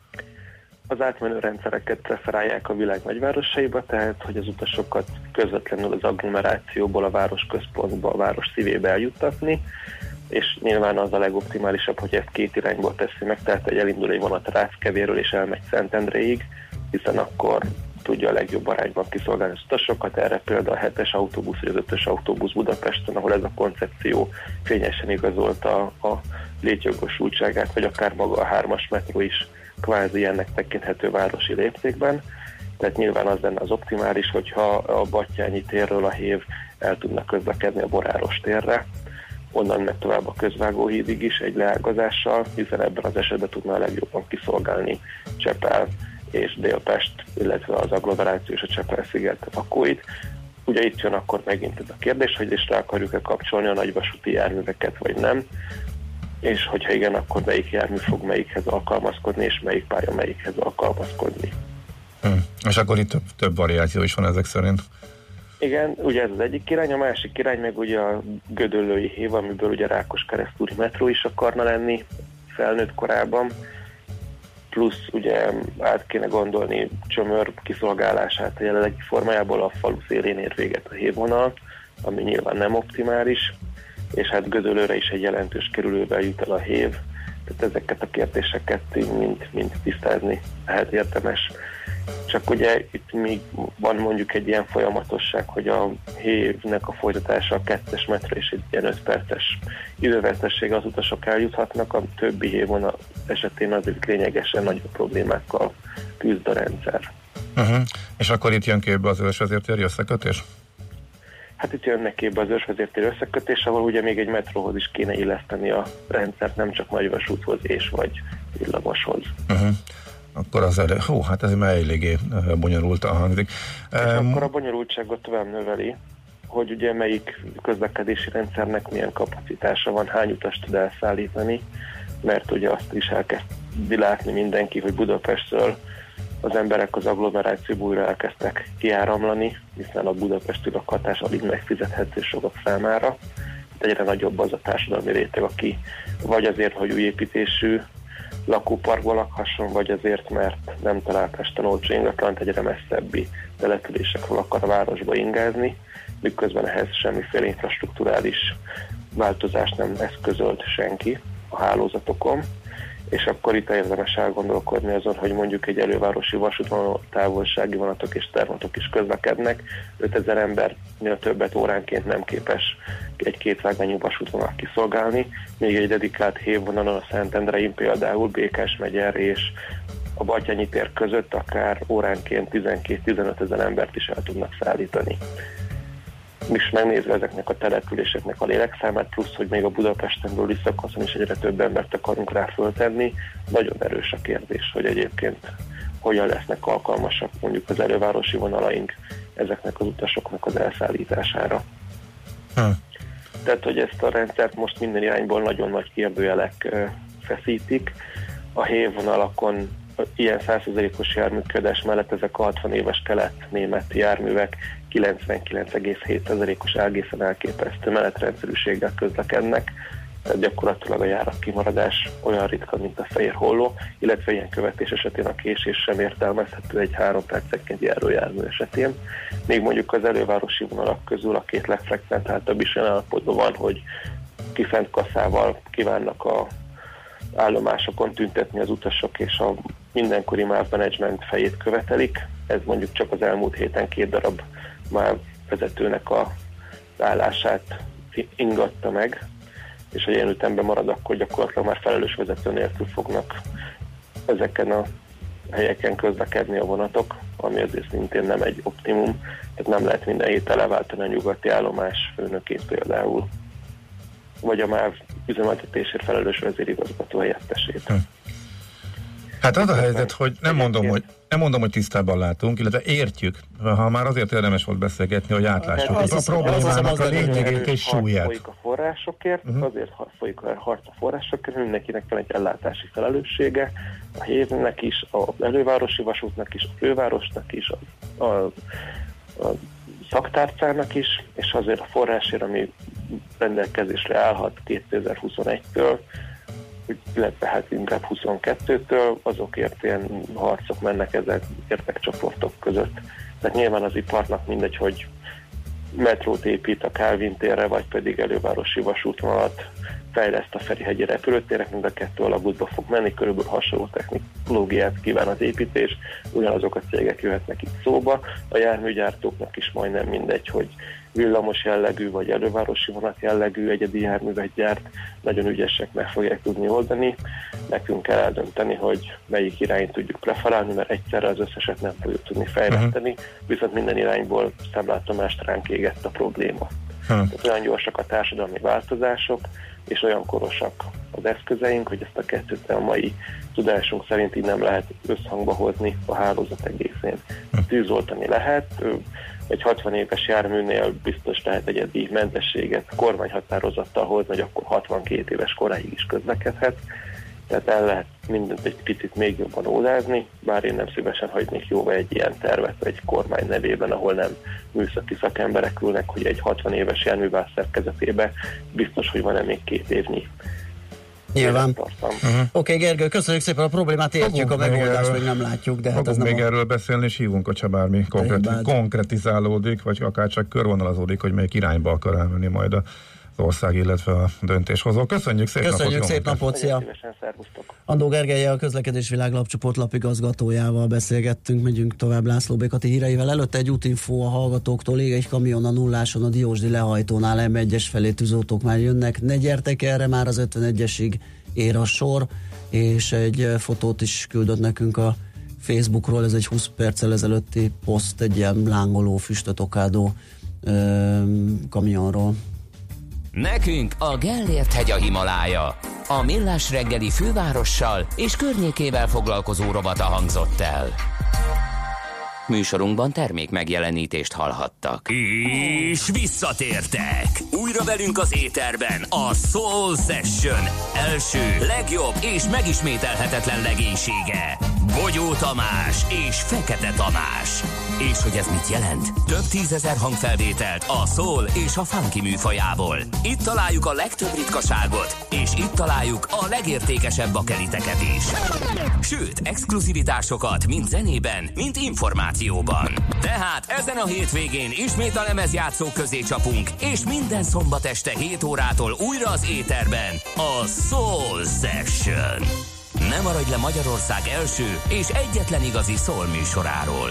Az átmenő rendszereket preferálják a világ nagyvárosaiba, tehát hogy az utasokat közvetlenül az agglomerációból a város központba, a város szívébe eljuttatni, és nyilván az a legoptimálisabb, hogy ezt két irányból teszi meg, tehát hogy elindul egy vonat Ráckevéről és elmegy Szentendréig, hiszen akkor tudja a legjobb arányban kiszolgálni az utasokat. Erre például a 7-es autóbusz vagy az 5-ös autóbusz Budapesten, ahol ez a koncepció fényesen igazolta a létjogosultságát, vagy akár maga a 3-as metró is kvázi ennek tekinthető városi léptékben. Tehát nyilván az lenne az optimális, hogyha a Battyányi térről a hév el tudna közlekedni a Boráros térre, onnan meg tovább a közvágóhídig is egy leágazással, hiszen ebben az esetben tudna a legjobban kiszolgálni Csepel és Délpest, illetve az agglomeráció és a Csepel sziget lakóit. Ugye itt jön akkor megint ez a kérdés, hogy is rá akarjuk-e kapcsolni a nagyvasúti járműveket, vagy nem, és hogyha igen, akkor melyik jármű fog melyikhez alkalmazkodni, és melyik pálya melyikhez alkalmazkodni. Hm. És akkor itt több, több variáció is van ezek szerint. Igen, ugye ez az egyik irány, a másik irány meg ugye a Gödöllői hév, amiből ugye Rákos keresztúri metró is akarna lenni felnőtt korában, plusz ugye át kéne gondolni csömör kiszolgálását a jelenlegi formájából, a falu szélén ér véget a hévvonal, ami nyilván nem optimális, és hát Gödöllőre is egy jelentős kerülővel jut el a hév, tehát ezeket a kérdéseket mind, mind tisztázni lehet érdemes. Csak ugye itt még van mondjuk egy ilyen folyamatosság, hogy a hévnek a folytatása a kettes metre és egy ilyen 5 perces idővesztessége az utasok eljuthatnak, a többi hévon esetén azért lényegesen nagyobb problémákkal küzd a rendszer. Uh-huh. És akkor itt jön képbe az ősvezértéri összekötés? Hát itt jönnek képbe az ősvezértéri összekötés, ahol ugye még egy metróhoz is kéne illeszteni a rendszert, nem csak nagyvasúthoz és vagy villamoshoz. Uh-huh akkor az elő, hú, hát ez már eléggé bonyolultan hangzik. És um, akkor a bonyolultságot tovább növeli, hogy ugye melyik közlekedési rendszernek milyen kapacitása van, hány utas tud elszállítani, mert ugye azt is elkezdi látni mindenki, hogy Budapestről az emberek az agglomerációból újra elkezdtek kiáramlani, hiszen a budapesti lakhatás alig megfizethető sokak számára. Egyre nagyobb az a társadalmi réteg, aki vagy azért, hogy új építésű lakóparkban lakhasson, vagy azért, mert nem talált Pesten olcsó ingatlant, egyre messzebbi településekről akar a városba ingázni, miközben ehhez semmiféle infrastruktúrális változást nem eszközölt senki a hálózatokon, és akkor itt érdemes elgondolkodni azon, hogy mondjuk egy elővárosi vasútvonal távolsági vonatok és tervonatok is közlekednek, 5000 embernél többet óránként nem képes egy kétvágányú vasútvonal kiszolgálni, még egy dedikált hévvonalon a Szentendrein például Békás megyer és a Batyányi tér között akár óránként 12-15 ezer embert is el tudnak szállítani is megnézve ezeknek a településeknek a lélekszámát, plusz, hogy még a Budapesten belüli szakaszon is egyre több embert akarunk rá föltenni, nagyon erős a kérdés, hogy egyébként hogyan lesznek alkalmasak mondjuk az elővárosi vonalaink ezeknek az utasoknak az elszállítására. Hm. Tehát, hogy ezt a rendszert most minden irányból nagyon nagy kérdőjelek feszítik. A hévvonalakon ilyen 100%-os járműködés mellett ezek a 60 éves kelet-német járművek 99,7%-os egészen elképesztő menetrendszerűséggel közlekednek, gyakorlatilag a járat kimaradás olyan ritka, mint a fehér holló, illetve ilyen követés esetén a késés sem értelmezhető egy három percenként járó jármű esetén. Még mondjuk az elővárosi vonalak közül a két legfrekventáltabb is olyan állapotban van, hogy kifent kaszával kívánnak a állomásokon tüntetni az utasok, és a mindenkori MÁV management fejét követelik. Ez mondjuk csak az elmúlt héten két darab MÁV vezetőnek a állását ingatta meg, és ha ilyen ütemben marad, akkor gyakorlatilag már felelős vezető nélkül fognak ezeken a helyeken közlekedni a vonatok, ami azért szintén nem egy optimum, tehát nem lehet minden héten leváltani a nyugati állomás főnökét például, vagy a MÁV üzemeltetésért felelős vezérigazgató helyettesét. Hm. Hát az a helyzet, hogy nem mondom, hogy nem mondom, hogy tisztában látunk, illetve értjük, ha már azért érdemes volt beszélgetni, hogy átlássuk hát, a problémának a lényegét és súlyát. Folyik a forrásokért, uh-huh. azért folyik a harc a forrásokért, mindenkinek van egy ellátási felelőssége, a hévnek is, az elővárosi vasútnak is, a fővárosnak is, a, a, a szaktárcának is, és azért a forrásért, ami rendelkezésre állhat 2021-től, illetve hát inkább 22-től, azokért ilyen harcok mennek ezek érdekcsoportok között. Tehát nyilván az iparnak mindegy, hogy metrót épít a Calvin térre, vagy pedig elővárosi vasútvonalat fejleszt a Ferihegyi repülőtérek, mind a kettő alagútba fog menni, körülbelül hasonló technológiát kíván az építés, ugyanazok a cégek jöhetnek itt szóba, a járműgyártóknak is majdnem mindegy, hogy villamos jellegű vagy elővárosi vonat jellegű egyedi járművet gyárt, nagyon ügyesek meg fogják tudni oldani. Nekünk kell eldönteni, hogy melyik irányt tudjuk preferálni, mert egyszerre az összeset nem fogjuk tudni fejleszteni, uh-huh. viszont minden irányból szemlátomást ránk égett a probléma. Uh-huh. Tehát olyan gyorsak a társadalmi változások, és olyan korosak az eszközeink, hogy ezt a kettőt a mai tudásunk szerint így nem lehet összhangba hozni a hálózat egészén. Tűzoltani lehet, egy 60 éves járműnél biztos lehet egyedi mentességet kormányhatározattal hozni, hogy akkor 62 éves koráig is közlekedhet. Tehát el lehet mindent egy picit még jobban ódázni, bár én nem szívesen hagynék jóvá egy ilyen tervet egy kormány nevében, ahol nem műszaki szakemberek ülnek, hogy egy 60 éves járművás szerkezetébe biztos, hogy van-e még két évnyi Nyilván. Uh-huh. Oké, okay, Gergő, köszönjük szépen a problémát, értjük, Fogunk a megoldást még nem látjuk, de hát ez nem még a... erről beszélni, és hívunk, hogyha bármi konkrét, konkretizálódik, vagy akár csak körvonalazódik, hogy melyik irányba akar elmenni majd a az ország, illetve a döntéshozó. Köszönjük szép Köszönjük napot! szép napot, szia! Andó Gergelye, a közlekedés világ lapcsoport lapigazgatójával beszélgettünk, megyünk tovább László Békati híreivel. Előtte egy útinfó a hallgatóktól, ég egy kamion a nulláson a Diósdi lehajtónál M1-es felé tűzoltók már jönnek. Ne gyertek erre, már az 51-esig ér a sor, és egy fotót is küldött nekünk a Facebookról, ez egy 20 perccel ezelőtti poszt, egy ilyen lángoló, füstöt okádó kamionról. Nekünk a Gellért hegy a Himalája. A Millás reggeli fővárossal és környékével foglalkozó robata hangzott el. Műsorunkban termék megjelenítést hallhattak. És visszatértek! Újra velünk az éterben a Soul Session első, legjobb és megismételhetetlen legénysége. Bogyó Tamás és Fekete Tamás. És hogy ez mit jelent? Több tízezer hangfelvételt a soul és a funky műfajából. Itt találjuk a legtöbb ritkaságot, és itt találjuk a legértékesebb bakeliteket is. Sőt, exkluzivitásokat mind zenében, mind információban. Tehát ezen a hétvégén ismét a lemezjátszó közé csapunk, és minden szombat este 7 órától újra az éterben a Soul Session. Nem maradj le Magyarország első és egyetlen igazi szól műsoráról.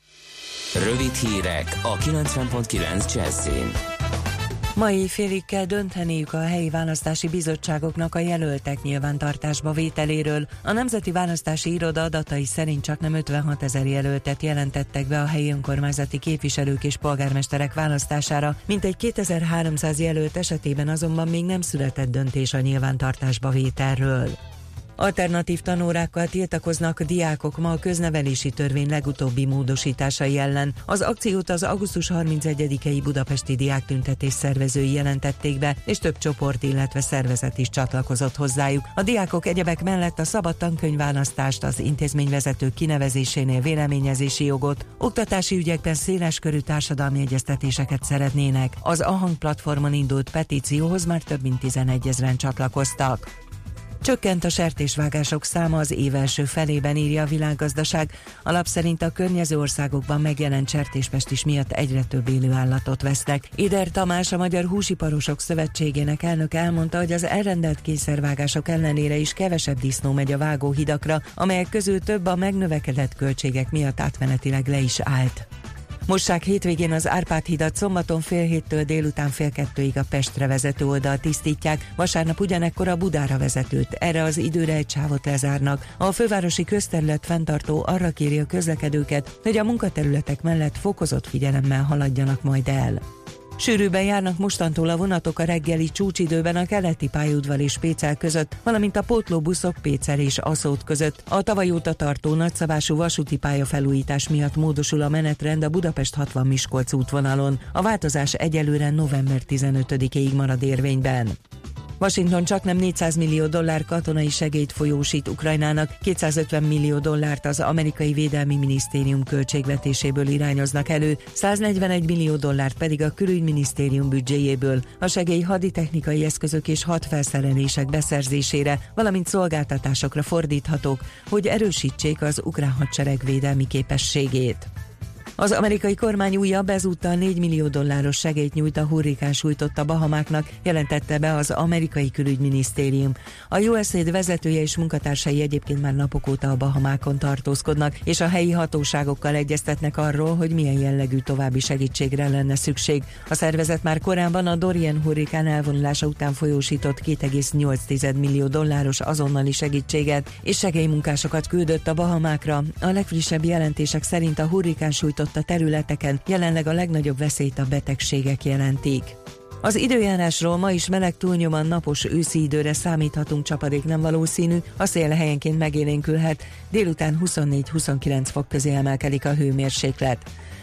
Rövid hírek a 90.9 Jazzin. Mai félig kell dönteniük a helyi választási bizottságoknak a jelöltek nyilvántartásba vételéről. A Nemzeti Választási Iroda adatai szerint csak nem 56 ezer jelöltet jelentettek be a helyi önkormányzati képviselők és polgármesterek választására, mint egy 2300 jelölt esetében azonban még nem született döntés a nyilvántartásba vételről. Alternatív tanórákkal tiltakoznak diákok ma a köznevelési törvény legutóbbi módosításai ellen. Az akciót az augusztus 31-i budapesti diáktüntetés szervezői jelentették be, és több csoport, illetve szervezet is csatlakozott hozzájuk. A diákok egyebek mellett a szabad tankönyvválasztást, az intézményvezető kinevezésénél véleményezési jogot, oktatási ügyekben széles körű társadalmi egyeztetéseket szeretnének. Az Ahang platformon indult petícióhoz már több mint 11 ezeren csatlakoztak. Csökkent a sertésvágások száma az év első felében, írja a világgazdaság. A lap szerint a környező országokban megjelent sertéspestis miatt egyre több élő állatot vesznek. Ider Tamás, a Magyar Húsiparosok Szövetségének elnök elmondta, hogy az elrendelt kényszervágások ellenére is kevesebb disznó megy a vágóhidakra, amelyek közül több a megnövekedett költségek miatt átmenetileg le is állt. Mossák hétvégén az Árpád hidat szombaton fél héttől délután fél kettőig a Pestre vezető oldal tisztítják, vasárnap ugyanekkor a Budára vezetőt. Erre az időre egy sávot lezárnak. A fővárosi közterület fenntartó arra kéri a közlekedőket, hogy a munkaterületek mellett fokozott figyelemmel haladjanak majd el. Sűrűben járnak mostantól a vonatok a reggeli csúcsidőben a keleti pályaudvar és Pécel között, valamint a pótlóbuszok Pécel és Aszót között. A tavaly óta tartó nagyszabású vasúti pályafelújítás miatt módosul a menetrend a Budapest 60 Miskolc útvonalon. A változás egyelőre november 15-ig marad érvényben. Washington csak nem 400 millió dollár katonai segélyt folyósít Ukrajnának, 250 millió dollárt az amerikai védelmi minisztérium költségvetéséből irányoznak elő, 141 millió dollárt pedig a külügyminisztérium büdzséjéből. A segély haditechnikai eszközök és hadfelszerelések beszerzésére, valamint szolgáltatásokra fordíthatók, hogy erősítsék az ukrán hadsereg védelmi képességét. Az amerikai kormány újabb ezúttal 4 millió dolláros segélyt nyújt a hurrikán sújtotta Bahamáknak, jelentette be az amerikai külügyminisztérium. A USAID vezetője és munkatársai egyébként már napok óta a Bahamákon tartózkodnak, és a helyi hatóságokkal egyeztetnek arról, hogy milyen jellegű további segítségre lenne szükség. A szervezet már korábban a Dorian hurrikán elvonulása után folyósított 2,8 millió dolláros azonnali segítséget és segélymunkásokat küldött a Bahamákra. A legfrissebb jelentések szerint a hurrikán sújtott a területeken jelenleg a legnagyobb veszélyt a betegségek jelentik. Az időjárásról ma is meleg túlnyoman napos őszi időre számíthatunk, csapadék nem valószínű, a szél helyenként megélénkülhet, délután 24-29 fok közé emelkedik a hőmérséklet.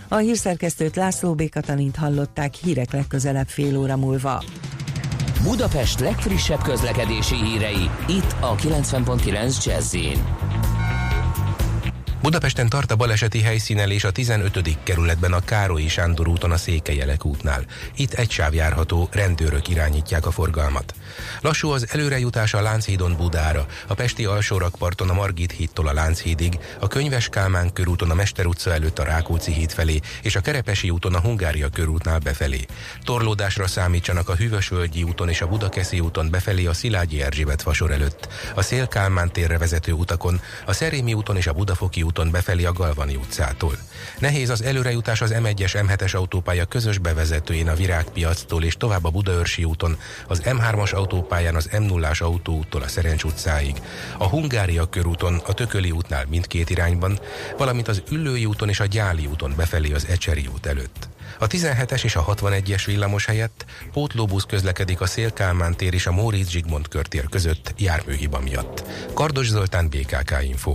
A hírszerkesztőt László B. Hallották hírek legközelebb fél óra múlva. Budapest legfrissebb közlekedési hírei, itt a 90.9 jazz Budapesten tart a baleseti helyszínelés a 15. kerületben a Károlyi Sándor úton a Székelyelek útnál. Itt egy sáv járható, rendőrök irányítják a forgalmat. Lassú az előrejutás a Lánchídon Budára, a Pesti alsórakparton a Margit hídtól a Lánchídig, a Könyves Kálmán körúton a Mester utca előtt a Rákóczi híd felé, és a Kerepesi úton a Hungária körútnál befelé. Torlódásra számítsanak a Hűvösvölgyi úton és a Budakeszi úton befelé a Szilágyi Erzsébet fasor előtt, a Szél Kálmán térre vezető utakon, a Szerémi úton és a Budafoki úton befelé a Galvani utcától. Nehéz az előrejutás az M1-es M7-es autópálya közös bevezetőjén a Virágpiactól és tovább a Budaörsi úton, az M3-as autópályán az M0-as autóúttól a Szerencs utcáig, a Hungária körúton, a Tököli útnál mindkét irányban, valamint az Üllői úton és a Gyáli úton befelé az Ecseri út előtt. A 17-es és a 61-es villamos helyett pótlóbusz közlekedik a Szélkálmán tér és a Móricz Zsigmond körtér között járműhiba miatt. Kardos Zoltán, BKK Info.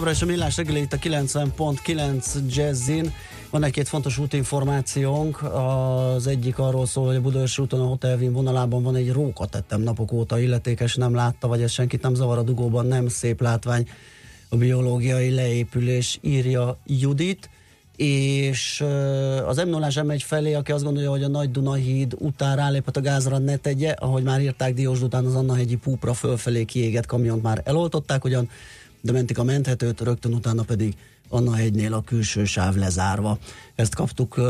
Továbbra is a millás reggeli itt a 90.9 Jazzin. Van egy-két fontos útinformációnk. Az egyik arról szól, hogy a Budaörsi úton a Hotelvin vonalában van egy róka tettem napok óta illetékes, nem látta, vagy ez senkit nem zavar a dugóban, nem szép látvány a biológiai leépülés, írja Judit és az m 0 M1 felé, aki azt gondolja, hogy a Nagy Duna híd után ráléphet a gázra, ne tegye, ahogy már írták Diós után az Annahegyi púpra fölfelé kiégett kamiont már eloltották, ugyan, de mentik a menthetőt, rögtön utána pedig Anna hegynél a külső sáv lezárva. Ezt kaptuk uh,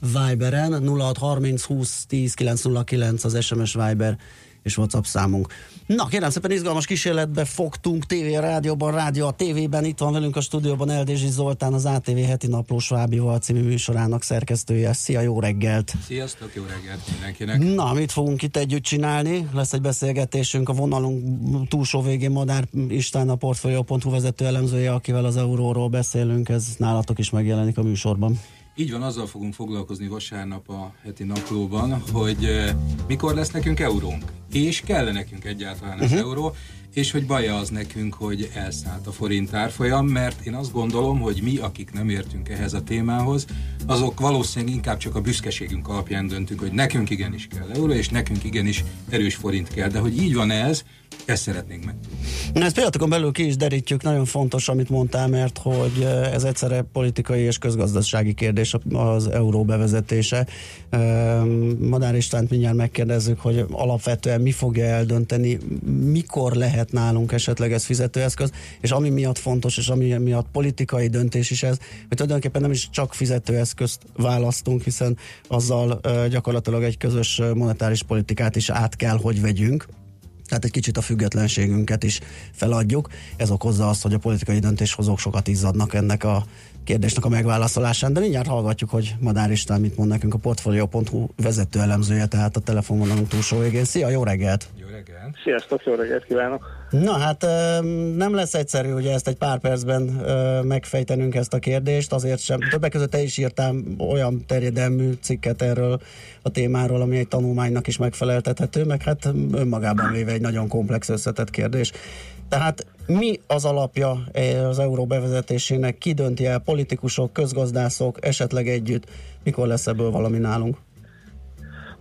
Viberen, 0630 20 10 909 az SMS Viber és WhatsApp számunk. Na, kérem szépen izgalmas kísérletbe fogtunk TV, rádióban, rádió a tévében. Itt van velünk a stúdióban Eldézsi Zoltán, az ATV heti napló Svábival című műsorának szerkesztője. Szia, jó reggelt! Sziasztok, jó reggelt mindenkinek! Na, mit fogunk itt együtt csinálni? Lesz egy beszélgetésünk a vonalunk túlsó végén Madár István, a Portfolio.hu vezető elemzője, akivel az euróról beszélünk. Ez nálatok is megjelenik a műsorban. Így van, azzal fogunk foglalkozni vasárnap a heti naplóban, hogy eh, mikor lesz nekünk eurónk, és kell nekünk egyáltalán az uh-huh. euró, és hogy baja az nekünk, hogy elszállt a forint árfolyam, mert én azt gondolom, hogy mi, akik nem értünk ehhez a témához, azok valószínűleg inkább csak a büszkeségünk alapján döntünk, hogy nekünk igenis kell euró, és nekünk igenis erős forint kell. De hogy így van ez, ezt szeretnénk meg. Na, ezt pillanatokon belül ki is derítjük, nagyon fontos, amit mondtál, mert hogy eh, ez egyszerre politikai és közgazdasági kérdés az euró bevezetése. Eh, Madár Istvánt mindjárt megkérdezzük, hogy alapvetően mi fogja eldönteni, mikor lehet nálunk esetleg ez fizetőeszköz, és ami miatt fontos, és ami miatt politikai döntés is ez, hogy tulajdonképpen nem is csak fizetőeszközt választunk, hiszen azzal gyakorlatilag egy közös monetáris politikát is át kell, hogy vegyünk. Tehát egy kicsit a függetlenségünket is feladjuk. Ez okozza azt, hogy a politikai döntéshozók sokat izzadnak ennek a kérdésnek a megválaszolásán, de mindjárt hallgatjuk, hogy Madár István mit mond nekünk a Portfolio.hu vezető elemzője, tehát a telefonvonalunk túlsó végén. Szia, jó reggelt! Sziasztok, jó reggelt kívánok! Na hát nem lesz egyszerű ugye ezt egy pár percben megfejtenünk ezt a kérdést, azért sem. Többek között te is írtál olyan terjedelmű cikket erről a témáról, ami egy tanulmánynak is megfeleltethető, meg hát önmagában véve egy nagyon komplex összetett kérdés. Tehát mi az alapja eh, az euró bevezetésének? Ki dönti el? Politikusok, közgazdászok, esetleg együtt? Mikor lesz ebből valami nálunk?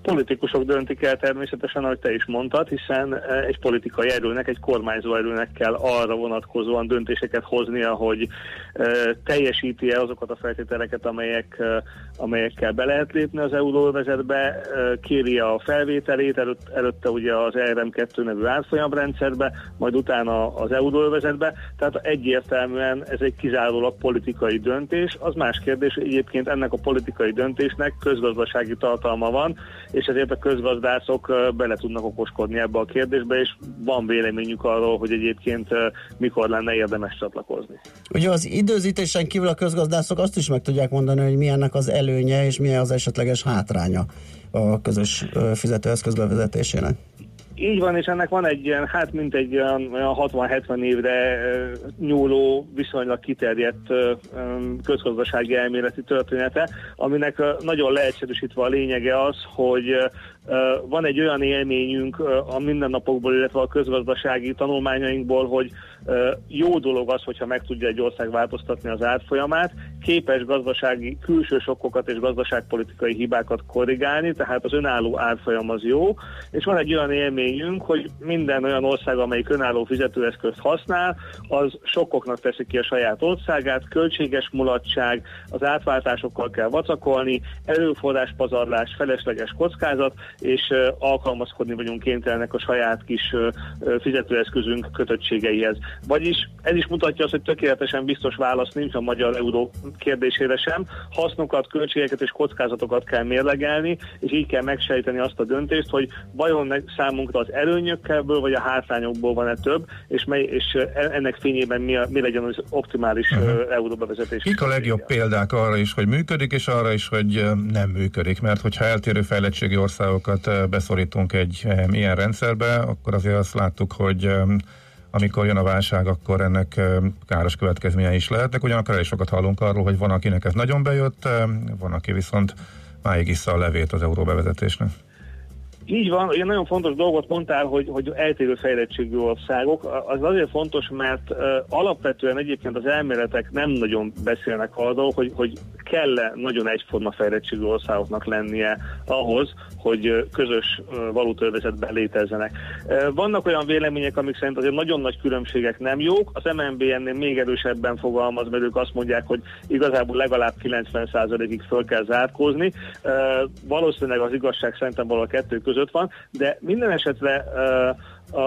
Politikusok döntik el természetesen, ahogy te is mondtad, hiszen eh, egy politikai erőnek, egy kormányzó erőnek kell arra vonatkozóan döntéseket hoznia, hogy eh, teljesíti-e azokat a feltételeket, amelyek, eh, amelyekkel be lehet lépni az euróvezetbe, kéri a felvételét, előtt, előtte ugye az ERM2 nevű árfolyamrendszerbe, majd utána az euróvezetbe, tehát egyértelműen ez egy kizárólag politikai döntés. Az más kérdés, hogy egyébként ennek a politikai döntésnek közgazdasági tartalma van, és ezért a közgazdászok bele tudnak okoskodni ebbe a kérdésbe, és van véleményük arról, hogy egyébként mikor lenne érdemes csatlakozni. Ugye az időzítésen kívül a közgazdászok azt is meg tudják mondani, hogy milyennek az előnye és milyen az esetleges hátránya a közös fizetőeszköz bevezetésének. Így van, és ennek van egy ilyen, hát mint egy olyan, olyan 60-70 évre nyúló, viszonylag kiterjedt közgazdasági elméleti története, aminek nagyon leegyszerűsítve a lényege az, hogy van egy olyan élményünk a mindennapokból, illetve a közgazdasági tanulmányainkból, hogy jó dolog az, hogyha meg tudja egy ország változtatni az árfolyamát, képes gazdasági külső sokkokat és gazdaságpolitikai hibákat korrigálni, tehát az önálló árfolyam az jó, és van egy olyan élményünk, hogy minden olyan ország, amelyik önálló fizetőeszközt használ, az sokkoknak teszi ki a saját országát, költséges mulatság, az átváltásokkal kell vacakolni, erőforrás pazarlás, felesleges kockázat, és alkalmazkodni vagyunk kénytelenek a saját kis fizetőeszközünk kötöttségeihez. Vagyis ez is mutatja azt, hogy tökéletesen biztos válasz nincs a magyar euró kérdésére sem. Hasznokat, költségeket és kockázatokat kell mérlegelni, és így kell megsejteni azt a döntést, hogy vajon számunkra az előnyökkelből vagy a hátrányokból van-e több, és, mely, és e- ennek fényében mi, a, mi legyen az optimális uh-huh. euróbevezetés. Kik a legjobb példák arra is, hogy működik, és arra is, hogy nem működik? Mert hogyha eltérő fejlettségi országokat ö, beszorítunk egy ö, ilyen rendszerbe, akkor azért azt láttuk, hogy ö, amikor jön a válság, akkor ennek káros következményei is lehetnek. Ugyanakkor elég sokat hallunk arról, hogy van, akinek ez nagyon bejött, van, aki viszont máig issza a levét az euró bevezetésnek. Így van, ugye nagyon fontos dolgot mondtál, hogy, hogy eltérő fejlettségű országok. Az azért fontos, mert uh, alapvetően egyébként az elméletek nem nagyon beszélnek arról, hogy, hogy kell-e nagyon egyforma fejlettségű országoknak lennie ahhoz, hogy közös valutővezetben létezzenek. Vannak olyan vélemények, amik szerint azért nagyon nagy különbségek nem jók. Az MNB ennél még erősebben fogalmaz, mert ők azt mondják, hogy igazából legalább 90%-ig föl kell zárkózni. Valószínűleg az igazság szerintem valahol a kettő között van, de minden esetre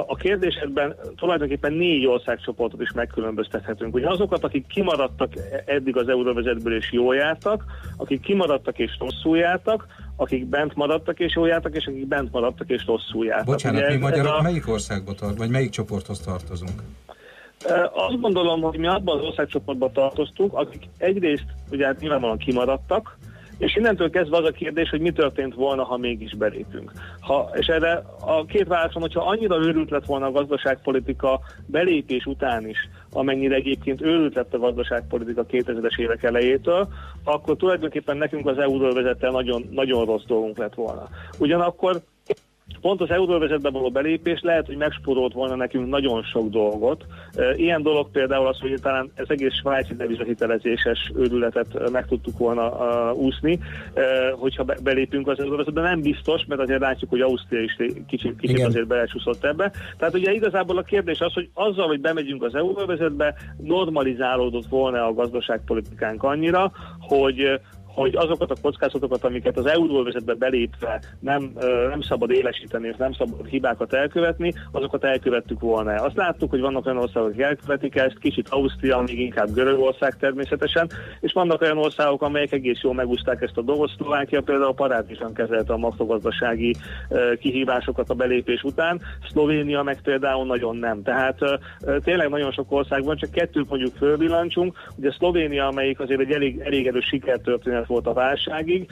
a, kérdésekben tulajdonképpen négy országcsoportot is megkülönböztethetünk. Ugye azokat, akik kimaradtak eddig az euróvezetből és jól jártak, akik kimaradtak és rosszul jártak, akik bent maradtak és jól jártak, és akik bent maradtak és rosszul jártak. Bocsánat, Ugye mi ez- magyarok a- melyik országba tart, vagy melyik csoporthoz tartozunk? Ö, Azt gondolom, hogy mi abban az országcsoportban tartoztunk, akik egyrészt ugye hát nyilvánvalóan kimaradtak, és innentől kezdve az a kérdés, hogy mi történt volna, ha mégis belépünk. Ha, és erre a két válasz van, hogyha annyira őrült lett volna a gazdaságpolitika belépés után is, amennyire egyébként őrült lett a gazdaságpolitika 2000-es évek elejétől, akkor tulajdonképpen nekünk az euróvezettel nagyon, nagyon rossz dolgunk lett volna. Ugyanakkor pont az euróvezetbe való belépés lehet, hogy megspórolt volna nekünk nagyon sok dolgot. Ilyen dolog például az, hogy talán ez egész svájci devizahitelezéses őrületet meg tudtuk volna úszni, hogyha be- belépünk az euróvezetbe. Nem biztos, mert azért látjuk, hogy Ausztria is kicsit, kicsit Igen. azért belecsúszott ebbe. Tehát ugye igazából a kérdés az, hogy azzal, hogy bemegyünk az euróvezetbe, normalizálódott volna a gazdaságpolitikánk annyira, hogy hogy azokat a kockázatokat, amiket az euróvezetbe belépve nem, nem szabad élesíteni, és nem szabad hibákat elkövetni, azokat elkövettük volna. Azt láttuk, hogy vannak olyan országok, akik elkövetik ezt, kicsit Ausztria, még inkább Görögország természetesen, és vannak olyan országok, amelyek egész jól megúszták ezt a dolgot. Szlovákia például parádésan kezelte a makrogazdasági kihívásokat a belépés után, Szlovénia meg például nagyon nem. Tehát tényleg nagyon sok ország van, csak kettőt mondjuk fölvillancsunk. Ugye Szlovénia, amelyik azért egy elég, elég erős sikertörténet volt a válságig.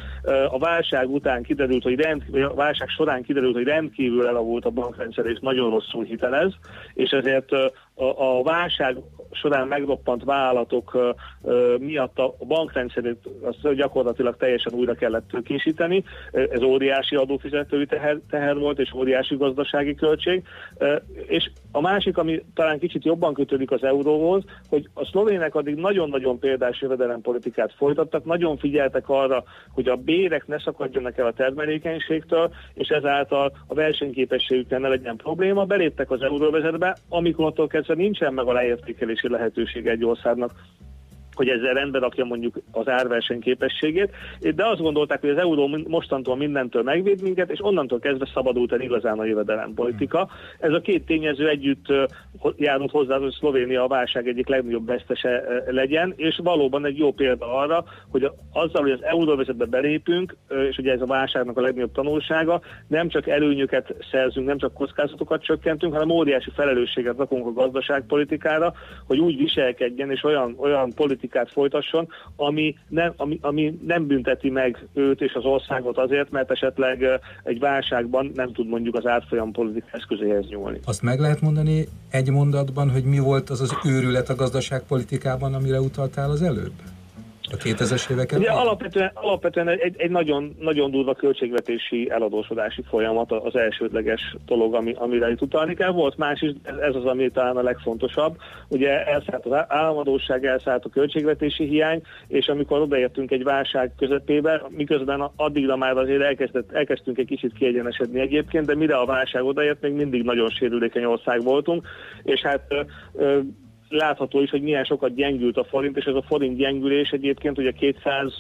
A válság után kiderült, hogy rend, vagy a válság során kiderült, hogy rendkívül elavult a bankrendszer, és nagyon rosszul hitelez, és ezért a, válság során megroppant vállalatok miatt a bankrendszerét azt gyakorlatilag teljesen újra kellett tőkésíteni. Ez óriási adófizetői teher, teher volt, és óriási gazdasági költség. És a másik, ami talán kicsit jobban kötődik az euróhoz, hogy a szlovének addig nagyon-nagyon példás jövedelempolitikát folytattak, nagyon figyeltek arra, hogy a bérek ne szakadjanak el a termelékenységtől, és ezáltal a versenyképességükkel ne legyen probléma. Beléptek az euróvezetbe, amikor kezdve nincsen meg a leértékelési lehetőség egy országnak hogy ezzel rendbe rakja mondjuk az árverseny képességét, de azt gondolták, hogy az euró mostantól mindentől megvéd minket, és onnantól kezdve szabadult el igazán a jövedelempolitika. Ez a két tényező együtt járult hozzá, hogy Szlovénia a válság egyik legnagyobb vesztese legyen, és valóban egy jó példa arra, hogy azzal, hogy az euróvezetbe belépünk, és ugye ez a válságnak a legnagyobb tanulsága, nem csak előnyöket szerzünk, nem csak kockázatokat csökkentünk, hanem óriási felelősséget rakunk a gazdaságpolitikára, hogy úgy viselkedjen és olyan, olyan politikát folytasson, ami nem, ami, ami nem bünteti meg őt és az országot azért, mert esetleg egy válságban nem tud mondjuk az árfolyam politika eszközéhez nyúlni. Azt meg lehet mondani egy mondatban, hogy mi volt az az őrület a gazdaságpolitikában, amire utaltál az előbb? A 2000-es évek Ugye alapvetően, alapvetően egy, egy nagyon, nagyon durva költségvetési eladósodási folyamat az elsődleges dolog, ami, amire itt utalni kell. Volt más is, ez, ez az, ami talán a legfontosabb. Ugye elszállt az államadóság, elszállt a költségvetési hiány, és amikor odaértünk egy válság közepébe, miközben addigra már azért elkezdett, elkezdtünk egy kicsit kiegyenesedni egyébként, de mire a válság odaért, még mindig nagyon sérülékeny ország voltunk, és hát ö, ö, látható is, hogy milyen sokat gyengült a forint, és ez a forint gyengülés egyébként ugye 200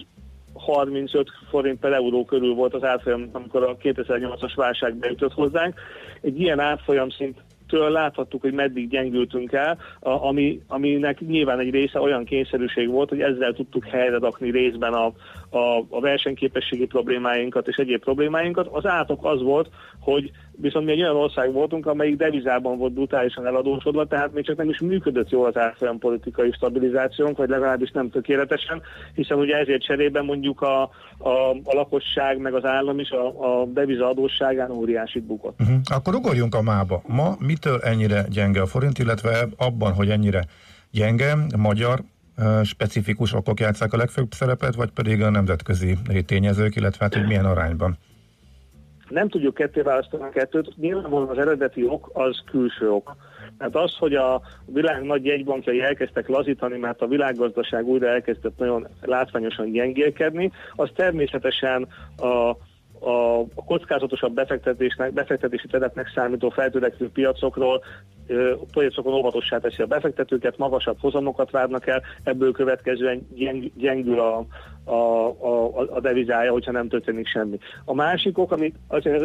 35 forint per euró körül volt az árfolyam, amikor a 2008-as válság beütött hozzánk. Egy ilyen árfolyam szint től láthattuk, hogy meddig gyengültünk el, ami, aminek nyilván egy része olyan kényszerűség volt, hogy ezzel tudtuk helyre rakni részben a, a, a versenyképességi problémáinkat és egyéb problémáinkat. Az átok az volt, hogy viszont mi egy olyan ország voltunk, amelyik devizában volt brutálisan eladósodva, tehát még csak nem is működött jól az árfolyam politikai stabilizációnk, vagy legalábbis nem tökéletesen, hiszen ugye ezért cserében mondjuk a, a, a lakosság meg az állam is a, a deviza adósságán óriásit bukott. Uh-huh. Akkor ugorjunk a mába. Ma mitől ennyire gyenge a forint, illetve abban, hogy ennyire gyenge, magyar specifikus okok játszák a legfőbb szerepet, vagy pedig a nemzetközi tényezők, illetve hát, hogy milyen arányban? nem tudjuk ketté választani a kettőt, nyilvánvalóan az eredeti ok az külső ok. Hát az, hogy a világ nagy jegybankjai elkezdtek lazítani, mert a világgazdaság újra elkezdett nagyon látványosan gyengélkedni, az természetesen a a, a kockázatosabb befektetésnek, befektetési terepnek számító feltörekvő piacokról piacokon óvatossá teszi a befektetőket, magasabb hozamokat várnak el, ebből következően gyeng, gyengül a, a, a, a devizája, hogyha nem történik semmi. A másik ok, ami,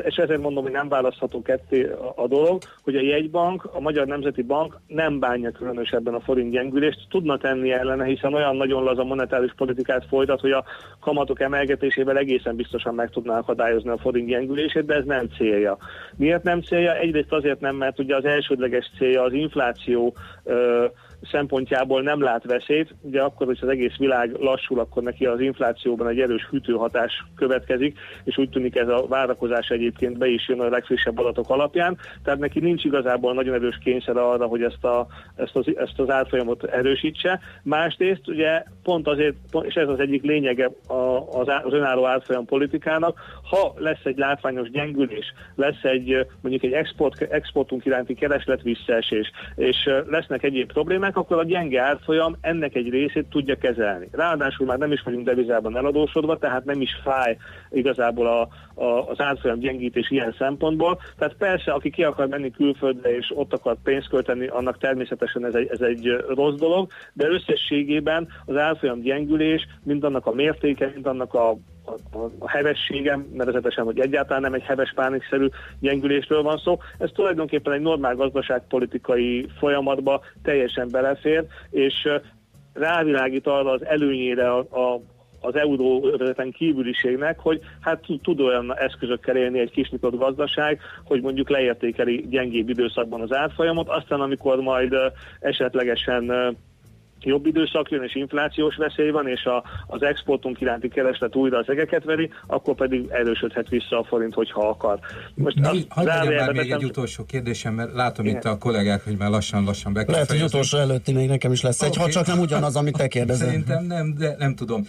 és ezért mondom, hogy nem választható ketté a, a dolog, hogy a jegybank, a Magyar Nemzeti Bank nem bánja különösebben a forint gyengülést, tudna tenni ellene, hiszen olyan nagyon laza monetáris politikát folytat, hogy a kamatok emelgetésével egészen biztosan meg tudná akadályozni a forint gyengülését, de ez nem célja. Miért nem célja? Egyrészt azért nem, mert ugye az elsődleges célja az infláció ö, szempontjából nem lát veszélyt. Ugye akkor, hogy az egész világ lassul, akkor neki az inflációban egy erős hűtőhatás következik, és úgy tűnik ez a várakozás egyébként be is jön a legfrissebb adatok alapján. Tehát neki nincs igazából nagyon erős kényszer arra, hogy ezt, a, ezt, az, ezt az árfolyamot erősítse. Másrészt ugye pont azért, és ez az egyik lényege az, az önálló árfolyam politikának, ha lesz egy látványos gyengülés, lesz egy mondjuk egy export, exportunk iránti kereslet visszaesés, és lesznek egyéb problémák, problémák, akkor a gyenge árfolyam ennek egy részét tudja kezelni. Ráadásul már nem is vagyunk devizában eladósodva, tehát nem is fáj igazából a, a, az árfolyam gyengítés ilyen szempontból. Tehát persze, aki ki akar menni külföldre és ott akar pénzt költeni, annak természetesen ez egy, ez egy rossz dolog, de összességében az árfolyam gyengülés, mind annak a mértéke, mind annak a a, a, hevességem, nevezetesen, hogy egyáltalán nem egy heves pánikszerű gyengülésről van szó. Ez tulajdonképpen egy normál gazdaságpolitikai folyamatba teljesen belefér, és rávilágít arra az előnyére a, a az euróövezeten kívüliségnek, hogy hát tud olyan eszközökkel élni egy kisnyitott gazdaság, hogy mondjuk leértékeli gyengébb időszakban az árfolyamot, aztán amikor majd esetlegesen jobb időszak jön, és inflációs veszély van, és a, az exportunk iránti kereslet újra az egeket veri, akkor pedig erősödhet vissza a forint, hogyha akar. Most Na, hagyd már még egy utolsó kérdésem, mert látom Igen. itt a kollégák, hogy már lassan-lassan be Lehet, hogy utolsó előtti még nekem is lesz okay. egy, ha csak nem ugyanaz, amit te kérdezel. Szerintem nem, de nem tudom.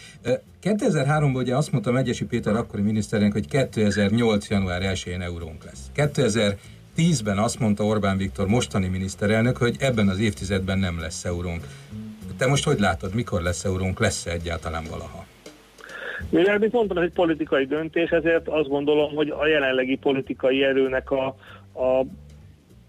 2003-ban ugye azt mondta Megyesi Péter akkori miniszterünk, hogy 2008. január 1-én eurónk lesz. 2000 2010-ben azt mondta Orbán Viktor, mostani miniszterelnök, hogy ebben az évtizedben nem lesz eurónk. Te most hogy látod, mikor lesz eurónk, lesz-e egyáltalán valaha? Mivel, mint mondtam, ez egy politikai döntés, ezért azt gondolom, hogy a jelenlegi politikai erőnek a, a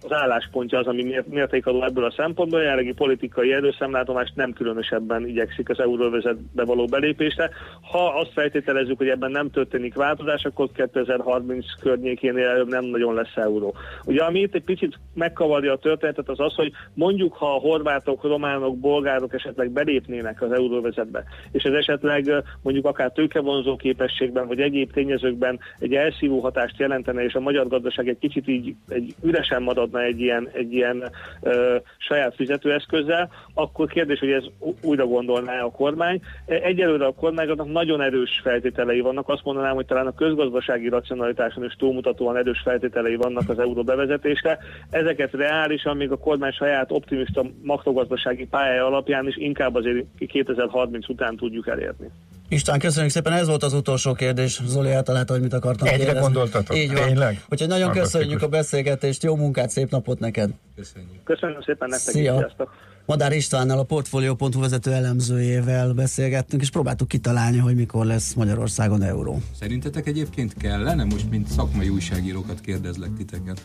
az álláspontja az, ami mértékadó ebből a szempontból. A jelenlegi politikai erőszemlátomást nem különösebben igyekszik az euróvezetbe való belépésre. Ha azt feltételezzük, hogy ebben nem történik változás, akkor 2030 környékén előbb nem nagyon lesz euró. Ugye ami itt egy picit megkavarja a történetet, az az, hogy mondjuk, ha a horvátok, románok, bolgárok esetleg belépnének az euróvezetbe, és ez esetleg mondjuk akár tőkevonzó képességben, vagy egyéb tényezőkben egy elszívó hatást jelentene, és a magyar gazdaság egy kicsit így egy üresen marad maradna egy ilyen, egy ilyen ö, saját fizetőeszközzel, akkor kérdés, hogy ez újra gondolná a kormány. Egyelőre a kormánynak nagyon erős feltételei vannak. Azt mondanám, hogy talán a közgazdasági racionalitáson is túlmutatóan erős feltételei vannak az euró bevezetésre. Ezeket reálisan még a kormány saját optimista makrogazdasági pályája alapján is inkább azért 2030 után tudjuk elérni. István, köszönjük szépen, ez volt az utolsó kérdés. Zoli eltalálta, hogy mit akartam Egyre kérdezni. gondoltatok? Így van. Tényleg? Úgyhogy nagyon köszönjük a beszélgetést, jó munkát, szép napot neked. Köszönjük. Köszönöm szépen nektek Szia. Is, Madár Istvánnal, a Portfolio.hu vezető elemzőjével beszélgettünk, és próbáltuk kitalálni, hogy mikor lesz Magyarországon euró. Szerintetek egyébként kellene? Most, mint szakmai újságírókat kérdezlek titeket.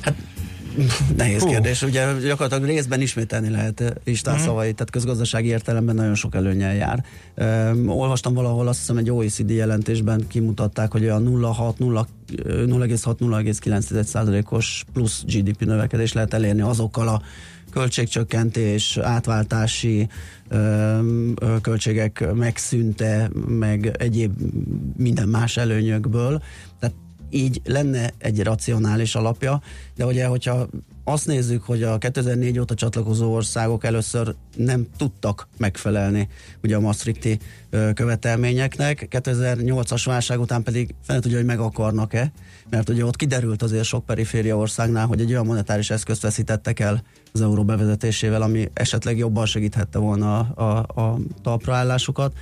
Hát Nehéz Hú. kérdés, ugye gyakorlatilag részben ismételni lehet eh, István uh-huh. szavait, tehát közgazdasági értelemben nagyon sok előnyel jár. Um, olvastam valahol, azt hiszem egy OECD jelentésben kimutatták, hogy olyan 0,6-0,9%-os plusz GDP növekedés lehet elérni azokkal a költségcsökkentés, átváltási ö, költségek megszűnte, meg egyéb minden más előnyökből. Így lenne egy racionális alapja, de ugye, hogyha azt nézzük, hogy a 2004 óta csatlakozó országok először nem tudtak megfelelni ugye a Maastrichti követelményeknek, 2008-as válság után pedig fel tudja, hogy meg akarnak-e, mert ugye ott kiderült azért sok periféria országnál, hogy egy olyan monetáris eszközt veszítettek el az euró bevezetésével, ami esetleg jobban segíthette volna a, a, a talpraállásukat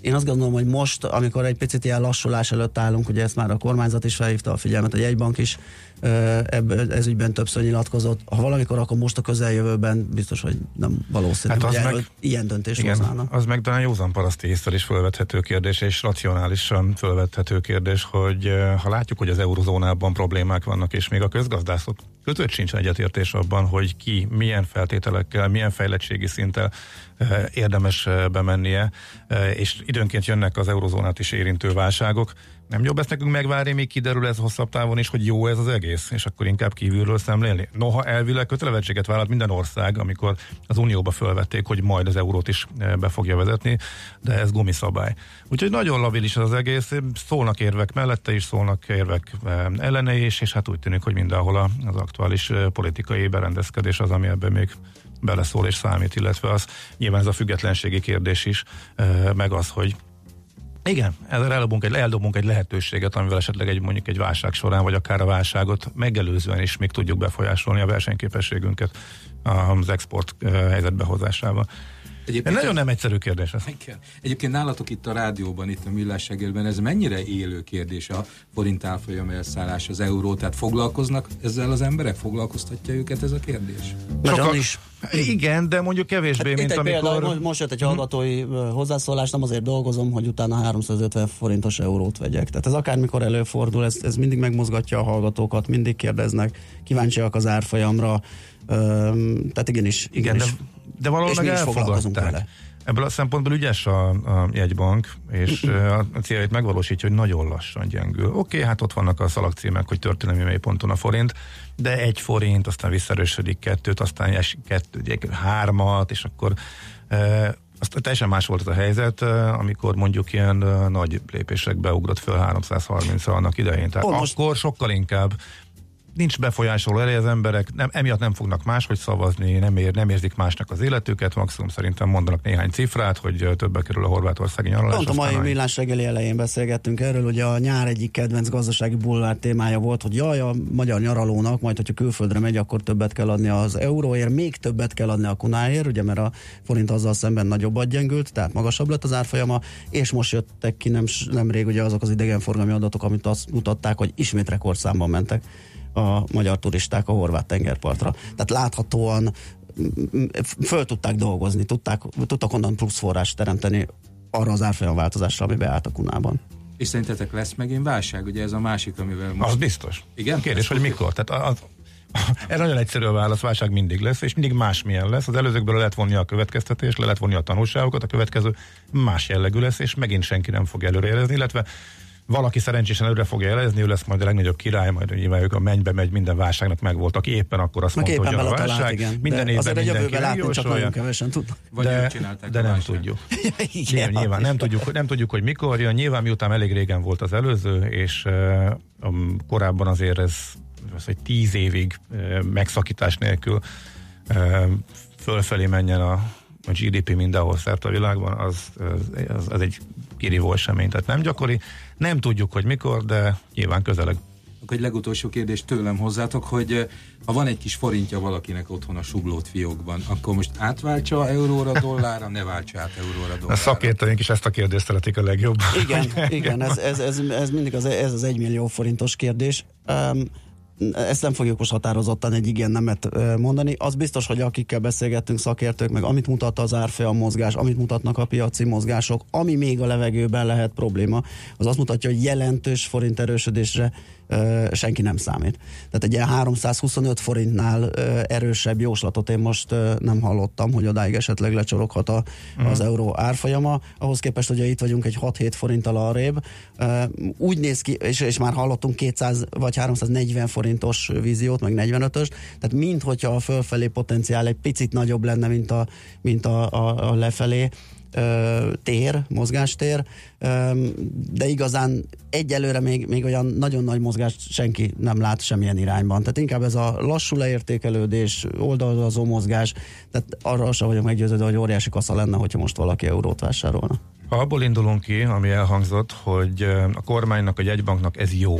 én azt gondolom, hogy most, amikor egy picit ilyen lassulás előtt állunk, ugye ezt már a kormányzat is felhívta a figyelmet, a jegybank is ebből, ez ügyben többször nyilatkozott. Ha valamikor, akkor most a közeljövőben biztos, hogy nem valószínű, Hát az hogy meg- ilyen döntést Igen, hoznának. az meg talán józan paraszti észre is fölvethető kérdés, és racionálisan fölvethető kérdés, hogy ha látjuk, hogy az eurozónában problémák vannak, és még a közgazdászok között sincs egyetértés abban, hogy ki milyen feltételekkel, milyen fejlettségi szinttel érdemes bemennie, és időnként jönnek az eurozónát is érintő válságok, nem jobb ezt nekünk megvárni, míg kiderül ez hosszabb távon is, hogy jó ez az egész, és akkor inkább kívülről szemlélni. Noha elvileg kötelezettséget vállalt minden ország, amikor az Unióba fölvették, hogy majd az eurót is be fogja vezetni, de ez gumiszabály. Úgyhogy nagyon labilis az egész, szólnak érvek mellette is, szólnak érvek ellene is, és hát úgy tűnik, hogy mindenhol az aktuális politikai berendezkedés az, ami ebben még beleszól és számít, illetve az nyilván ez a függetlenségi kérdés is, meg az, hogy igen, ezzel eldobunk egy, eldobunk egy lehetőséget, amivel esetleg egy mondjuk egy válság során, vagy akár a válságot megelőzően is még tudjuk befolyásolni a versenyképességünket az export eh, helyzetbe hozásával. Egyébként nagyon nem egyszerű kérdés ez. Igen. Egyébként nálatok itt a rádióban, itt a Millás reggelben, ez mennyire élő kérdés a forint árfolyam elszállás, az euró, tehát foglalkoznak ezzel az emberek? Foglalkoztatja őket ez a kérdés? Nagyon is. Igen, de mondjuk kevésbé, Hát itt mint egy amikor... példa, most, most jött egy hallgatói ö, hozzászólás, nem azért dolgozom, hogy utána 350 forintos eurót vegyek. Tehát ez akármikor előfordul, ez, ez mindig megmozgatja a hallgatókat, mindig kérdeznek, kíváncsiak az árfolyamra, tehát igenis, Igen, igenis. de, de valahol és meg elfogadták. Ebből a szempontból ügyes a, a jegybank, és a céljait megvalósítja, hogy nagyon lassan gyengül. Oké, okay, hát ott vannak a szalagcímek, hogy történelmi mélyponton a forint, de egy forint, aztán visszerősödik kettőt, aztán es, kettő, hármat, és akkor ö, azt teljesen más volt az a helyzet, amikor mondjuk ilyen nagy lépésekbe ugrott föl 330 annak idején. Tehát most- akkor sokkal inkább nincs befolyásoló elé az emberek, nem, emiatt nem fognak máshogy szavazni, nem, ér, nem érzik másnak az életüket, maximum szerintem mondanak néhány cifrát, hogy többe kerül a horvátországi nyaralás. Pont a mai aztán millás reggeli elején beszélgettünk erről, hogy a nyár egyik kedvenc gazdasági bulvár témája volt, hogy jaj, a magyar nyaralónak, majd hogyha külföldre megy, akkor többet kell adni az euróért, még többet kell adni a kunáért, ugye mert a forint azzal szemben nagyobbat gyengült, tehát magasabb lett az árfolyama, és most jöttek ki nem, nemrég ugye azok az idegenforgalmi adatok, amit azt mutatták, hogy ismét rekordszámban mentek a magyar turisták a horvát tengerpartra. Tehát láthatóan m- m- föl tudták dolgozni, tudták, tudtak onnan plusz forrást teremteni arra az árfolyam változásra, ami beállt a kunában. És szerintetek lesz megint válság? Ugye ez a másik, amivel most... Az biztos. Igen? Kérdés, hogy mikor. Tehát az, ez nagyon egyszerű a válasz, válság mindig lesz, és mindig másmilyen lesz. Az előzőkből le lehet vonni a következtetés, le lehet vonni a tanulságokat, a következő más jellegű lesz, és megint senki nem fog előrejelezni, illetve valaki szerencsésen előre fogja jelezni, ő lesz majd a legnagyobb király, majd nyilván ők a mennybe megy, minden válságnak megvolt, aki éppen akkor azt mondta, hogy a válság, igen. minden De évben mindenki látni csak nagyon kevesen tudnak. Vagy de, de nem tudjuk. Igen, Nyilván, nem tudjuk, hogy- nem tudjuk, hogy mikor jön. Nyilván miután elég régen volt az előző, és uh, korábban azért ez, ez egy tíz évig uh, megszakítás nélkül uh, fölfelé menjen a, a GDP mindenhol szerte a világban, az, az, az, az egy kirívó esemény. Tehát nem gyakori, nem tudjuk, hogy mikor, de nyilván közeleg. Akkor egy legutolsó kérdés tőlem hozzátok, hogy ha van egy kis forintja valakinek otthon a suglót fiókban, akkor most átváltsa euróra, dollárra, ne váltsa át euróra, A dollárra. szakértőink is ezt a kérdést szeretik a legjobban. Igen, igen, ez, ez, ez, ez mindig az, ez az egymillió forintos kérdés. Um, ezt nem fogjuk most határozottan egy igen nemet mondani. Az biztos, hogy akikkel beszélgettünk, szakértők, meg amit mutat az árfolyam mozgás, amit mutatnak a piaci mozgások, ami még a levegőben lehet probléma, az azt mutatja, hogy jelentős forint erősödésre senki nem számít. Tehát egy ilyen 325 forintnál erősebb jóslatot én most nem hallottam, hogy odáig esetleg lecsoroghat a, az euró árfolyama. Ahhoz képest, hogy itt vagyunk egy 6-7 forinttal arrébb, úgy néz ki, és, és már hallottunk 200 vagy 340 forintos víziót, meg 45-ös, tehát minthogyha a fölfelé potenciál egy picit nagyobb lenne, mint a, mint a, a, a lefelé ö, tér, mozgástér, de igazán egyelőre még, még olyan nagyon nagy mozgást senki nem lát semmilyen irányban. Tehát inkább ez a lassú leértékelődés, oldalazó mozgás, tehát arra sem vagyok meggyőződve, hogy óriási kasza lenne, hogyha most valaki eurót vásárolna. Ha abból indulunk ki, ami elhangzott, hogy a kormánynak, a jegybanknak ez jó,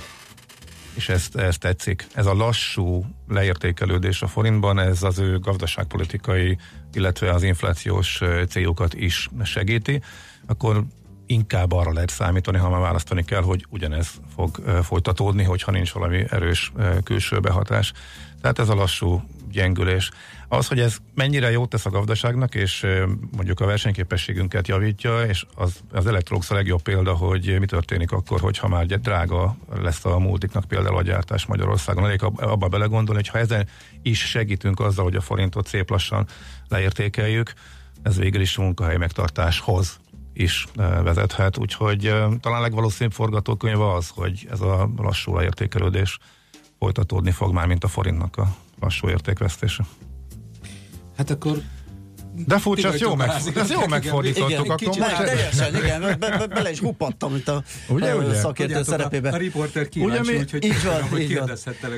és ezt, ezt tetszik. Ez a lassú leértékelődés a forintban, ez az ő gazdaságpolitikai, illetve az inflációs célokat is segíti, akkor inkább arra lehet számítani, ha már választani kell, hogy ugyanez fog folytatódni, hogyha nincs valami erős külső behatás. Tehát ez a lassú gyengülés. Az, hogy ez mennyire jót tesz a gazdaságnak, és mondjuk a versenyképességünket javítja, és az, az Electrolux a legjobb példa, hogy mi történik akkor, hogyha már drága lesz a multiknak például a gyártás Magyarországon. Elég ab- abba belegondolni, hogy ha ezen is segítünk azzal, hogy a forintot szép lassan leértékeljük, ez végül is munkahely megtartáshoz is vezethet, úgyhogy talán legvalószínűbb forgatókönyv az, hogy ez a lassú leértékelődés folytatódni fog már, mint a forintnak a lassú értékvesztése. Hát akkor De furcsa, ezt jó, meg, ezt jó igen, megfordítottuk, igen, akkor kicsit most... Meg, teljesen, igen, be, be, bele is hupattam, mint a, Ugye, ugye? szakértő Tudjátok, szerepébe. A, a riporter Ugye kíváncsi, mi- úgyhogy így van, hogy így van.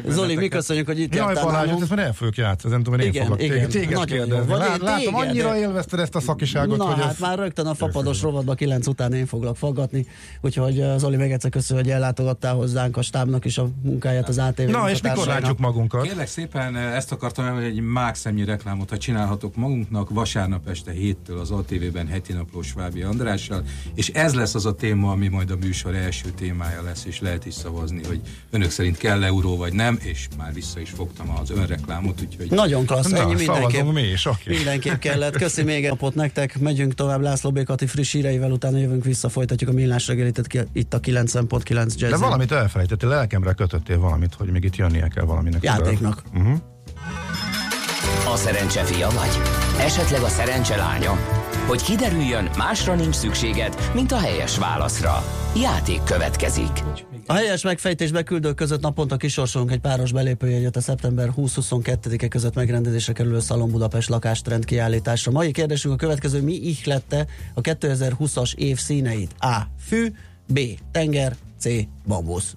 Zoli, mi köszönjük, hogy itt Jaj, jártál Balázs, ezt már el fogjuk játszani, nem tudom, hogy én Igen, foglak igen, téged, kérdezni. Látom, annyira élvezted ezt a szakiságot, Na hogy hát már rögtön a fapados rovatba 9 után én foglak faggatni, úgyhogy Zoli még egyszer köszönöm, hogy ellátogattál hozzánk a stábnak is a munkáját az ATV Na, és mikor látjuk magunkat? Kérlek szépen, ezt akartam hogy egy mákszemnyi reklámot, ha csinálhatok magunknak, vasárnap este héttől az ATV-ben heti napló Svábi Andrással, és ez lesz az a téma, ami majd a műsor első témája lesz, és lehet is szavazni, hogy önök szerint kell euró vagy nem, és már vissza is fogtam az önreklámot, úgyhogy... Nagyon klassz, Na, ennyi mindenképp. mi is, oké. Mindenképp kellett. Köszi még egy napot nektek. Megyünk tovább László Békati friss híreivel, utána jövünk vissza, folytatjuk a millás reggelit itt a 90.9 Jazz. De valamit elfelejtettél, lelkemre kötöttél valamit, hogy még itt jönnie kell valaminek. Játéknak. Uh-huh. A szerencse fia vagy? Esetleg a szerencse lánya? Hogy kiderüljön, másra nincs szükséged, mint a helyes válaszra. Játék következik. A helyes megfejtésbe küldők között naponta kisorsolunk egy páros belépőjegyet a szeptember 20-22-e között megrendezésre kerülő Szalon Budapest lakástrend kiállításra. Mai kérdésünk a következő, mi ihlette a 2020-as év színeit? A. Fű, B. Tenger, C. Bambusz.